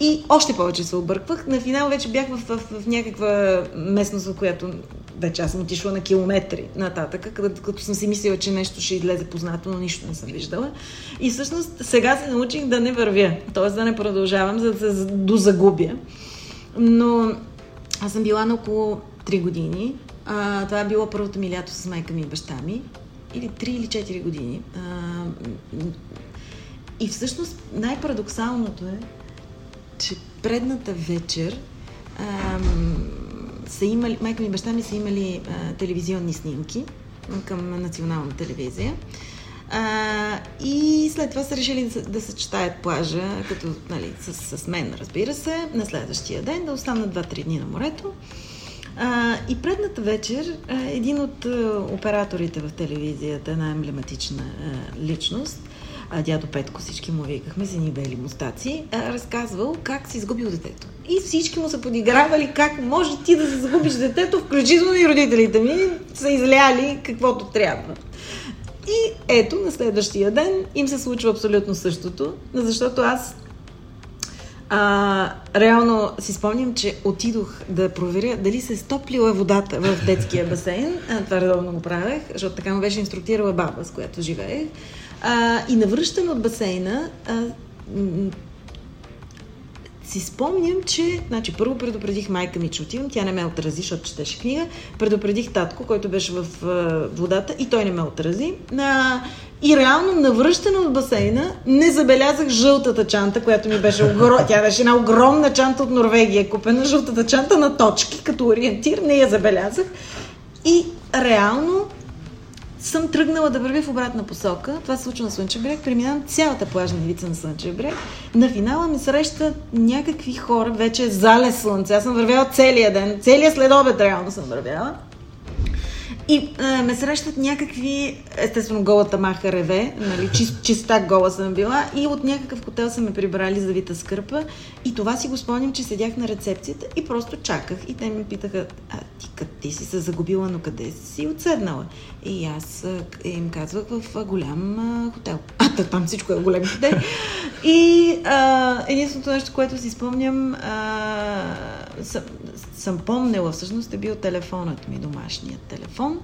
и още повече се обърквах. На финал вече бях в, в, в някаква местност, в която вече аз съм отишла на километри нататък, като, като съм си мислила, че нещо ще излезе познато, но нищо не съм виждала. И всъщност сега се научих да не вървя, т.е. да не продължавам, за да се дозагубя. Но аз съм била на около 3 години. А, това е било първото ми лято с майка ми и баща ми. Или 3 или 4 години. А, и всъщност най-парадоксалното е, че предната вечер ам, са имали, майка ми и баща ми са имали а, телевизионни снимки към национална телевизия. А, и след това са решили да, да съчетаят плажа, като, нали, с, с мен, разбира се, на следващия ден, да останат 2-3 дни на морето. А, и предната вечер а, един от а, операторите в телевизията, една емблематична а, личност, а, дядо Петко, всички му викахме, с едни бели мустаци, а, разказвал как си изгубил детето. И всички му са подигравали как може ти да се загубиш детето, включително и родителите ми са изляли каквото трябва. И ето, на следващия ден им се случва абсолютно същото, защото аз а, реално си спомням, че отидох да проверя дали се е стоплила водата в детския басейн. А, това редовно го правех, защото така ме беше инструктирала баба, с която живеех. А, и навръщане от басейна а, си спомням, че значи, първо предупредих майка ми, че отивам, тя не ме отрази, защото четеше книга. Предупредих татко, който беше в а, водата и той не ме отрази. А, и реално на връщане от басейна не забелязах жълтата чанта, която ми беше огромна. Тя беше една огромна чанта от Норвегия, купена жълтата чанта на точки, като ориентир, не я забелязах. И реално съм тръгнала да вървя в обратна посока. Това се случва на Слънчев бряг. Преминавам цялата плажна ивица на Слънчев бряг. На финала ми срещат някакви хора. Вече е зале слънце. Аз съм вървяла целия ден. Целия следобед реално съм вървяла. И а, ме срещат някакви, естествено голата маха реве, нали, чист, чиста гола съм била и от някакъв хотел са ме прибрали за вита скърпа и това си го спомням, че седях на рецепцията и просто чаках и те ми питаха, а ти къде си се загубила, но къде си отседнала? И аз им казвах в голям а, хотел. А, та, там всичко е голям хотел. И а, единственото нещо, което си спомням, а, съм, съм помнила всъщност е бил телефонът ми, домашният телефон.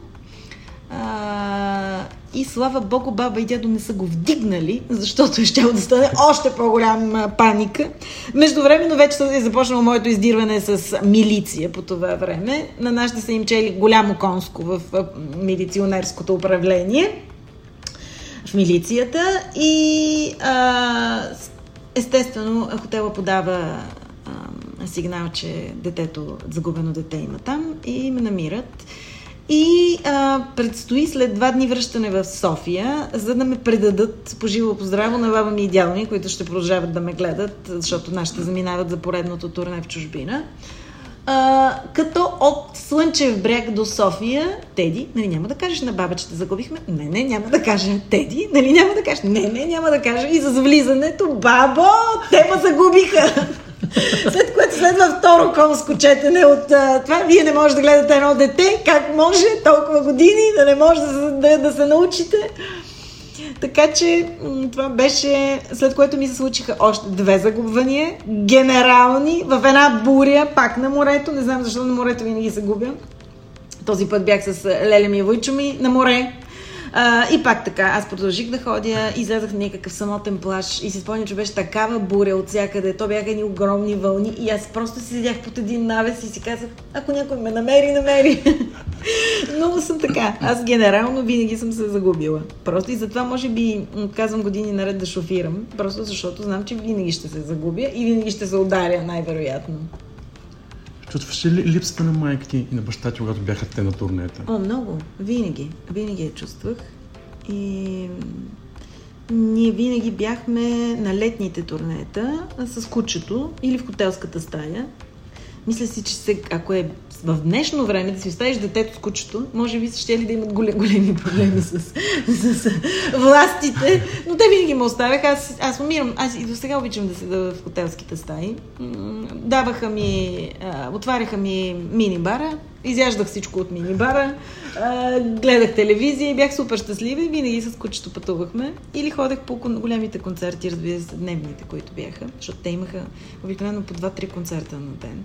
А, и слава Богу, баба и дядо не са го вдигнали, защото е щяло да стане още по-голяма паника. Междувременно вече е започнало моето издирване с милиция по това време. На нашите са им чели голямо конско в милиционерското управление в милицията и а, естествено хотела подава сигнал, че детето, загубено дете има там и ме намират. И а, предстои след два дни връщане в София, за да ме предадат по живо по на баба ми и дядо ми, които ще продължават да ме гледат, защото нашите заминават за поредното турне в чужбина. А, като от Слънчев бряг до София, Теди, нали няма да кажеш на баба, че те загубихме? Не, не, няма да кажа. Теди, нали няма да кажеш? Не, не, няма да кажа. И за влизането, бабо, те ме загубиха. След което следва второ конско четене от а, това. Вие не можете да гледате едно дете. Как може толкова години да не може да, да, да се научите? Така че това беше, след което ми се случиха още две загубвания, генерални, в една буря, пак на морето. Не знам защо на морето винаги се губя. Този път бях с Леля ми и Войчо ми на море. А, и пак така, аз продължих да ходя, излезах на някакъв самотен плаж и си спомням, че беше такава буря от всякъде. То бяха едни огромни вълни и аз просто си седях под един навес и си казах, ако някой ме намери, намери. [LAUGHS] Много съм така. Аз генерално винаги съм се загубила. Просто и затова може би казвам години наред да шофирам, просто защото знам, че винаги ще се загубя и винаги ще се ударя, най-вероятно. Чувстваш ли липсата на майка ти и на баща ти, когато бяха те на турнета? О, много. Винаги. Винаги я чувствах. И ние винаги бяхме на летните турнета с кучето или в хотелската стая. Мисля си, че се, ако е в днешно време да си оставиш детето с кучето, може би ще ли да имат големи, големи проблеми с, с, с властите, но те винаги ме оставяха. Аз, аз умирам, аз и до сега обичам да седа в хотелските стаи. Даваха ми, отваряха ми мини-бара, изяждах всичко от мини-бара, гледах телевизия и бях супер щастлива и винаги с кучето пътувахме. Или ходех по големите концерти, разбира се, дневните, които бяха, защото те имаха обикновено по 2-3 концерта на ден.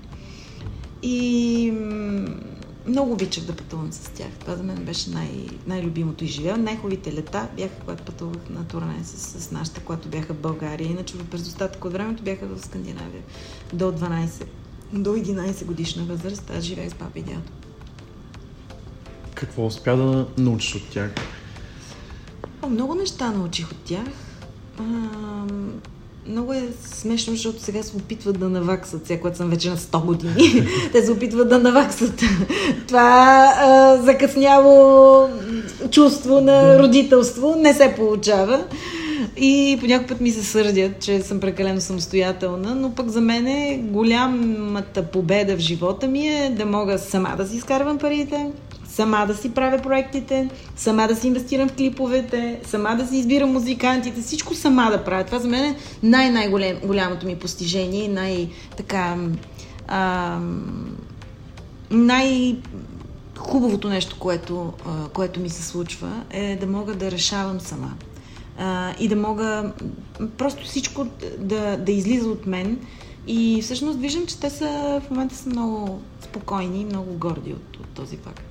И много обичах да пътувам с тях. Това за мен беше най- най-любимото и живея. Най-хубавите лета бяха, когато пътувах на турне с, с нашите, когато бяха в България. Иначе през достатък от времето бяха в Скандинавия. До 12, до 11 годишна възраст. Аз живеех с папа и дядо. Какво успя да научиш от тях? О, много неща научих от тях. А, много е смешно, защото сега се опитват да наваксат, сега когато съм вече на 100 години. [LAUGHS] Те се опитват да наваксат [LAUGHS] това а, закъсняло чувство на родителство. Не се получава. И по някой път ми се сърдят, че съм прекалено самостоятелна, но пък за мен е голямата победа в живота ми е да мога сама да си изкарвам парите, сама да си правя проектите, сама да си инвестирам в клиповете, сама да си избирам музикантите, всичко сама да правя. Това за мен е най-най-голямото ми постижение най-така най-хубавото нещо, което, което ми се случва, е да мога да решавам сама. И да мога просто всичко да, да излиза от мен. И всъщност виждам, че те са в момента са много спокойни и много горди от, от този факт.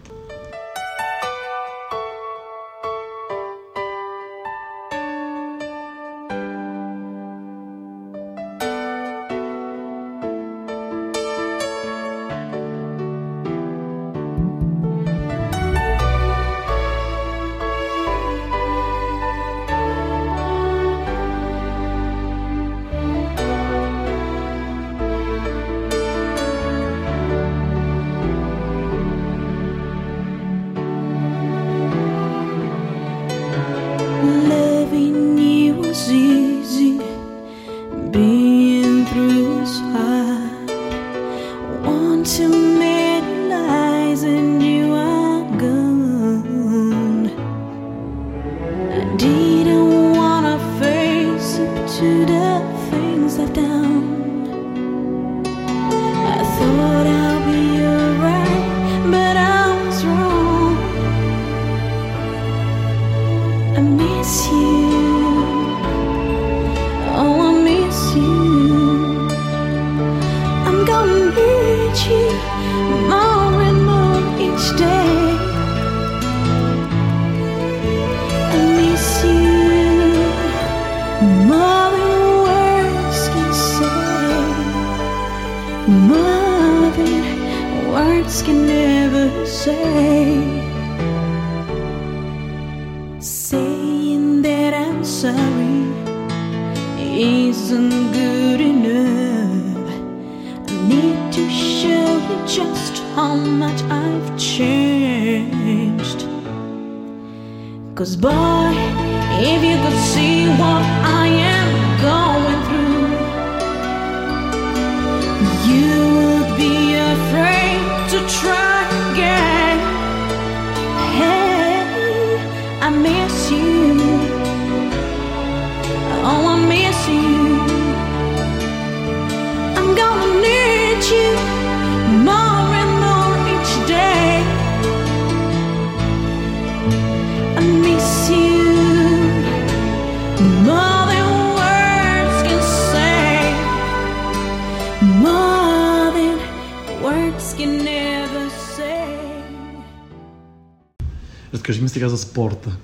Спорта.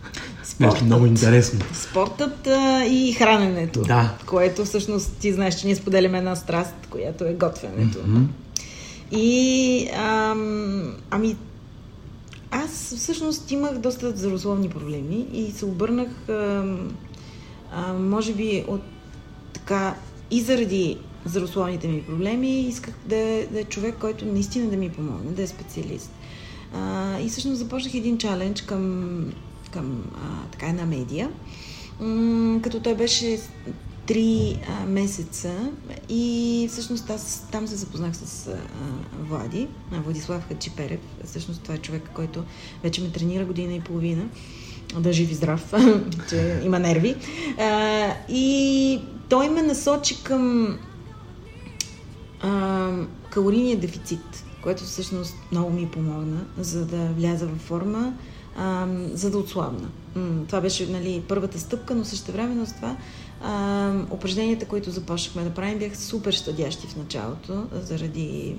Нещо много интересно. Спортът а, и храненето. Да. Което всъщност ти знаеш, че ние споделяме една страст, която е готвенето. И ам, ами аз всъщност имах доста здравословни проблеми и се обърнах ам, а, може би от така и заради здравословните ми проблеми исках да, да е човек, който наистина да ми помогне, да е специалист. А, и всъщност започнах един чалендж към, към а, така една медия, м- като той беше три а, месеца и всъщност аз там се запознах с а, Влади, а, Владислав Хачиперев. Всъщност това е човек, който вече ме тренира година и половина да жив и здрав, [LAUGHS] че има нерви. А, и той ме насочи към а, калорийния дефицит, което всъщност много ми помогна, за да вляза във форма, а, за да отслабна. Това беше нали, първата стъпка, но също времено с това а, упражненията, които започнахме да правим, бяха супер щадящи в началото, заради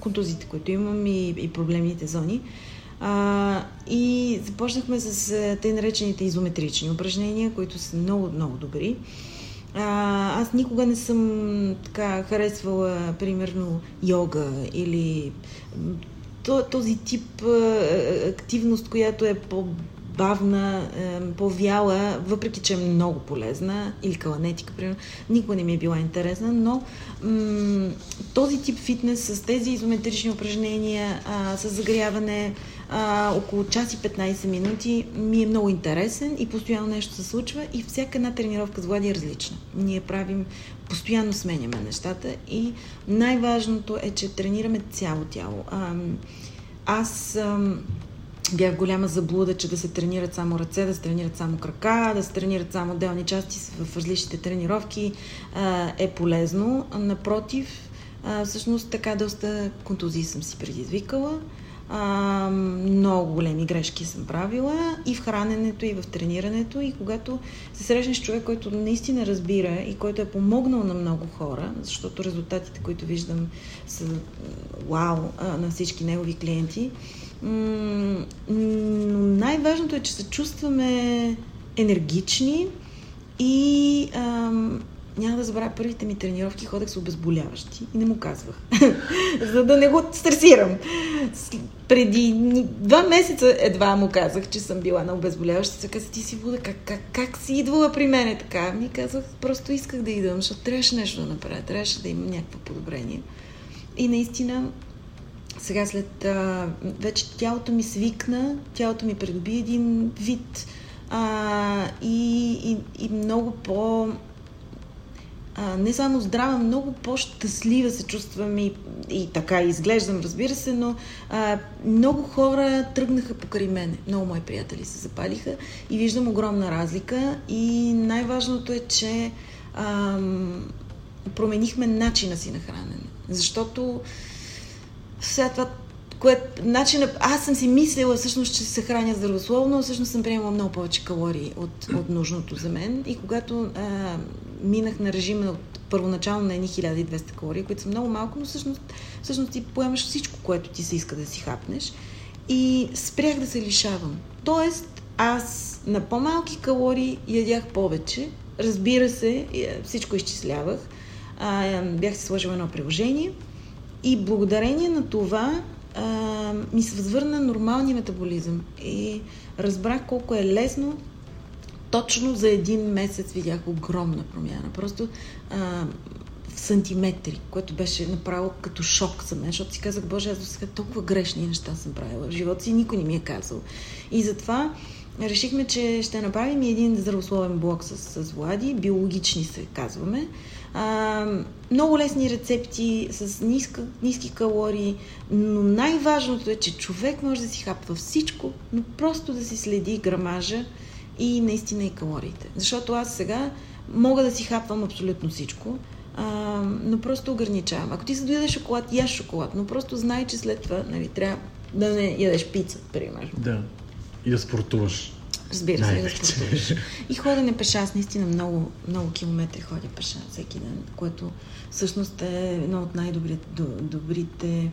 контузите, които имам и, и проблемните зони. А, и започнахме с тъй наречените изометрични упражнения, които са много, много добри. А, аз никога не съм така харесвала, примерно, йога или този тип активност, която е по-бавна, е, по-вяла, въпреки че е много полезна, или каланетика, примерно, никога не ми е била интересна, но м- този тип фитнес с тези изометрични упражнения, а, с загряване, а, около час и 15 минути ми е много интересен и постоянно нещо се случва и всяка една тренировка с Влади е различна. Ние правим, постоянно сменяме нещата и най-важното е, че тренираме цяло тяло. А, аз ам, бях голяма заблуда, че да се тренират само ръце, да се тренират само крака, да се тренират само отделни части в различните тренировки а, е полезно. Напротив, а, всъщност така доста контузии съм си предизвикала. А, много големи грешки съм правила и в храненето, и в тренирането. И когато се срещнеш с човек, който наистина разбира и който е помогнал на много хора, защото резултатите, които виждам, са вау на всички негови клиенти. Но най-важното е, че се чувстваме енергични и ам, няма да забравя първите ми тренировки, ходех с обезболяващи и не му казвах, [LAUGHS] за да не го стресирам. Преди два месеца едва му казах, че съм била на обезболяващи. Се каза, ти си вода, как, как, как си идвала при мене така? Ми казах, просто исках да идвам, защото трябваше нещо да направя, трябваше да имам някакво подобрение. И наистина сега след... А, вече тялото ми свикна, тялото ми придоби един вид а, и, и, и много по... А, не само здрава, много по-щастлива се чувствам и, и така изглеждам, разбира се, но а, много хора тръгнаха покрай мене. Много мои приятели се запалиха и виждам огромна разлика и най-важното е, че ам, променихме начина си на хранене. Защото сега това, което, начина, аз съм си мислила всъщност, че се храня здравословно, а всъщност съм приемала много повече калории от, от нужното за мен. И когато а, минах на режима от първоначално на едни 1200 калории, които са много малко, но всъщност, всъщност ти поемаш всичко, което ти се иска да си хапнеш. И спрях да се лишавам. Тоест, аз на по-малки калории ядях повече. Разбира се, е, всичко изчислявах. А, бях си сложила едно приложение и благодарение на това а, ми се възвърна нормалния метаболизъм. И разбрах колко е лесно. Точно за един месец видях огромна промяна. Просто а, в сантиметри, което беше направо като шок за мен, защото си казах, Боже, аз до сега толкова грешни неща съм правила в живота си, никой не ми е казал. И затова решихме, че ще направим един здравословен блок с, с Влади, биологични се казваме. А, много лесни рецепти с ниска, ниски калории, но най-важното е, че човек може да си хапва всичко, но просто да си следи грамажа и наистина и калориите. Защото аз сега мога да си хапвам абсолютно всичко, а, но просто ограничавам. Ако ти се доядеш шоколад, яш шоколад, но просто знай, че след това нали, трябва да не ядеш пица, примерно. Да. И да спортуваш. Разбира се, да спортуваш. [LAUGHS] И ходене пеша, аз наистина много, много километри ходя пеша всеки ден, което всъщност е едно от най-добрите, до- добрите,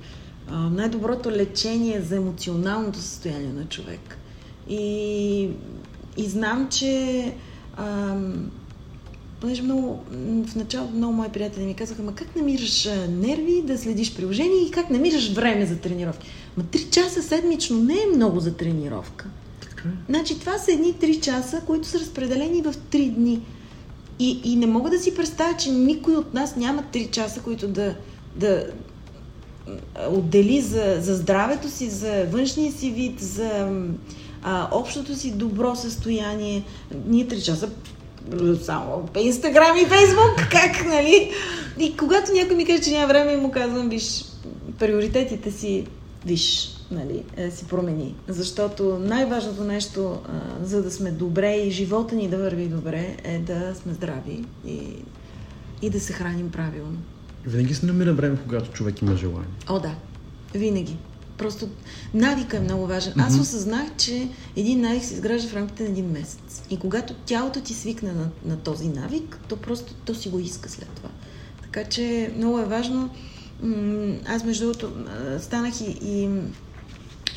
най-доброто лечение за емоционалното състояние на човек. И, и знам, че ам, понеже много, в началото много мои приятели ми казаха, ма как намираш нерви да следиш приложение и как намираш време за тренировки? Ма 3 часа седмично не е много за тренировка. Значи това са едни 3 часа, които са разпределени в 3 дни. И, и не мога да си представя, че никой от нас няма 3 часа, които да, да отдели за, за здравето си, за външния си вид, за а, общото си добро състояние. Ние 3 часа само Инстаграм и Фейсбук, [LAUGHS] как, нали? И когато някой ми каже, че няма време, му казвам, виж, приоритетите си, виж, нали, е, си промени. Защото най-важното нещо, а, за да сме добре и живота ни да върви добре, е да сме здрави и, и да се храним правилно. Винаги се намира време, когато човек има желание. О, да. Винаги. Просто навика е много важен. Аз осъзнах, че един навик се изгражда в рамките на един месец. И когато тялото ти свикне на, на този навик, то просто то си го иска след това. Така че много е важно. Аз, между другото, станах и, и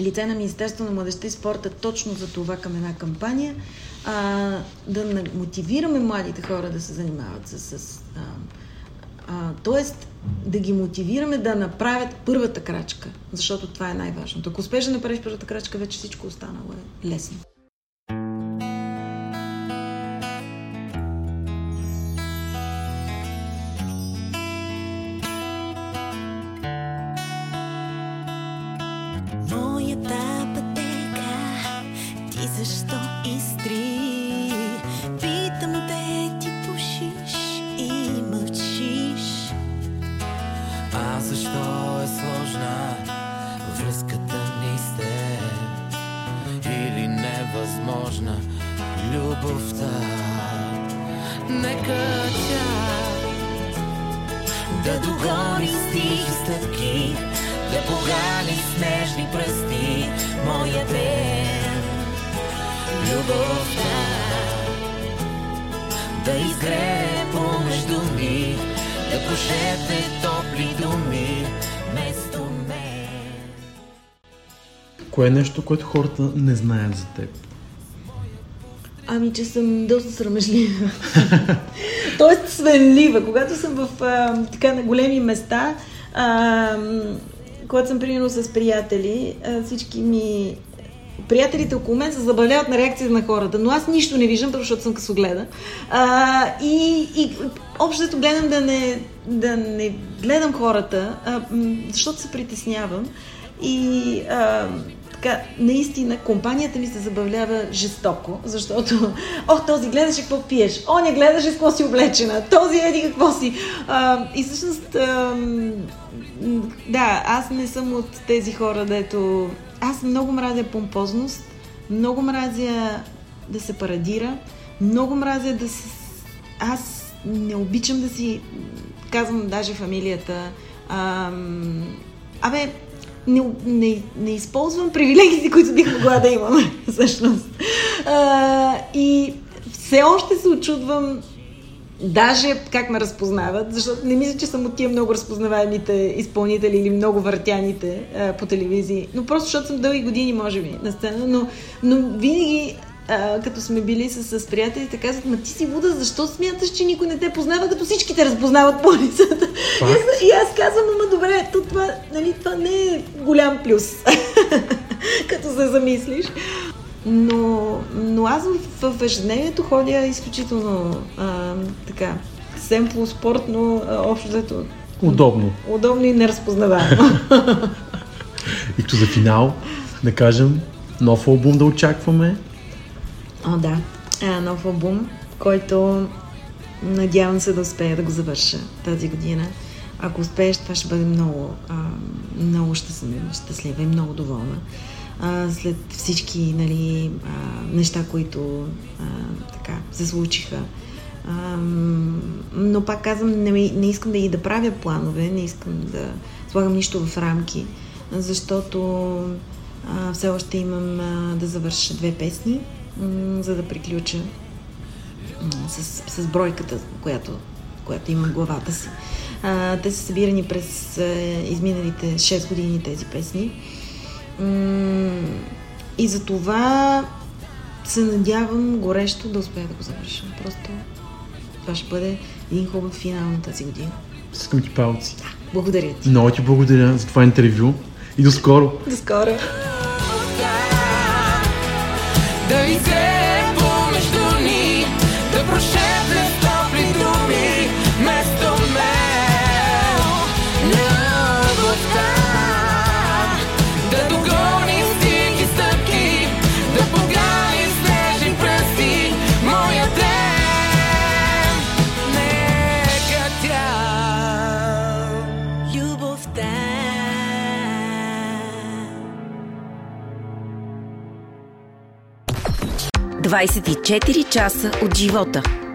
лице на Министерство на младеща и спорта точно за това към една кампания, а, да мотивираме младите хора да се занимават с, с а, а, тоест, да ги мотивираме да направят първата крачка, защото това е най-важното. Ако успееш да направиш първата крачка, вече всичко останало е лесно. Кое е нещо, което хората не знаят за теб? Ами, че съм доста срамежлива. [LAUGHS] Тоест свенлива. Когато съм в а, така на големи места, а, когато съм примерно с приятели, а, всички ми приятелите около мен се забавляват на реакцията на хората, но аз нищо не виждам, защото съм късогледа. А, и, и общото гледам да не, да не гледам хората, а, защото се притеснявам. И а, така, наистина, компанията ми се забавлява жестоко, защото, [LAUGHS] ох, този гледаше какво пиеш, о, не гледаше какво си облечена, този еди какво си. А, и всъщност, а, да, аз не съм от тези хора, дето... Аз много мразя помпозност, много мразя да се парадира, много мразя да се... Аз не обичам да си казвам даже фамилията. Ам, абе, не, не, не използвам привилегиите, които бих могла да имам, [LAUGHS] всъщност. А, и все още се очудвам Даже как ме разпознават, защото не мисля, че съм от тия много разпознаваемите изпълнители или много въртяните а, по телевизии, но просто защото съм дълги години, може би, на сцена, но, но винаги а, като сме били с, с приятелите, казват, ма ти си луда, защо смяташ, че никой не те познава, като всички те разпознават по улицата? И и аз казвам, ама добре, то това, нали, това не е голям плюс, [LAUGHS] като се замислиш. Но, но аз в, в ежедневието ходя изключително а, така, семпло, спортно, а, общо взето Удобно. удобно и неразпознаваемо. [LAUGHS] И като за финал, да кажем, нов албум да очакваме. О, да. А, нов албум, който надявам се да успея да го завърша тази година. Ако успееш, това ще бъде много, а, много щастлива и много доволна. А, след всички нали, а, неща, които а, така, се случиха. А, но пак казвам, не, не искам да и да правя планове, не искам да слагам нищо в рамки, защото а, все още имам а, да завърша две песни, за да приключа с, с бройката, която, която имам в главата си. А, те са събирани през а, изминалите 6 години тези песни. И за това се надявам горещо да успея да го завърша. Просто това ще бъде един хубав финал на тази година. Искам ти палци. Благодаря ти. Много ти благодаря за това интервю и до скоро. До скоро! Да изгрее 24 часа от живота.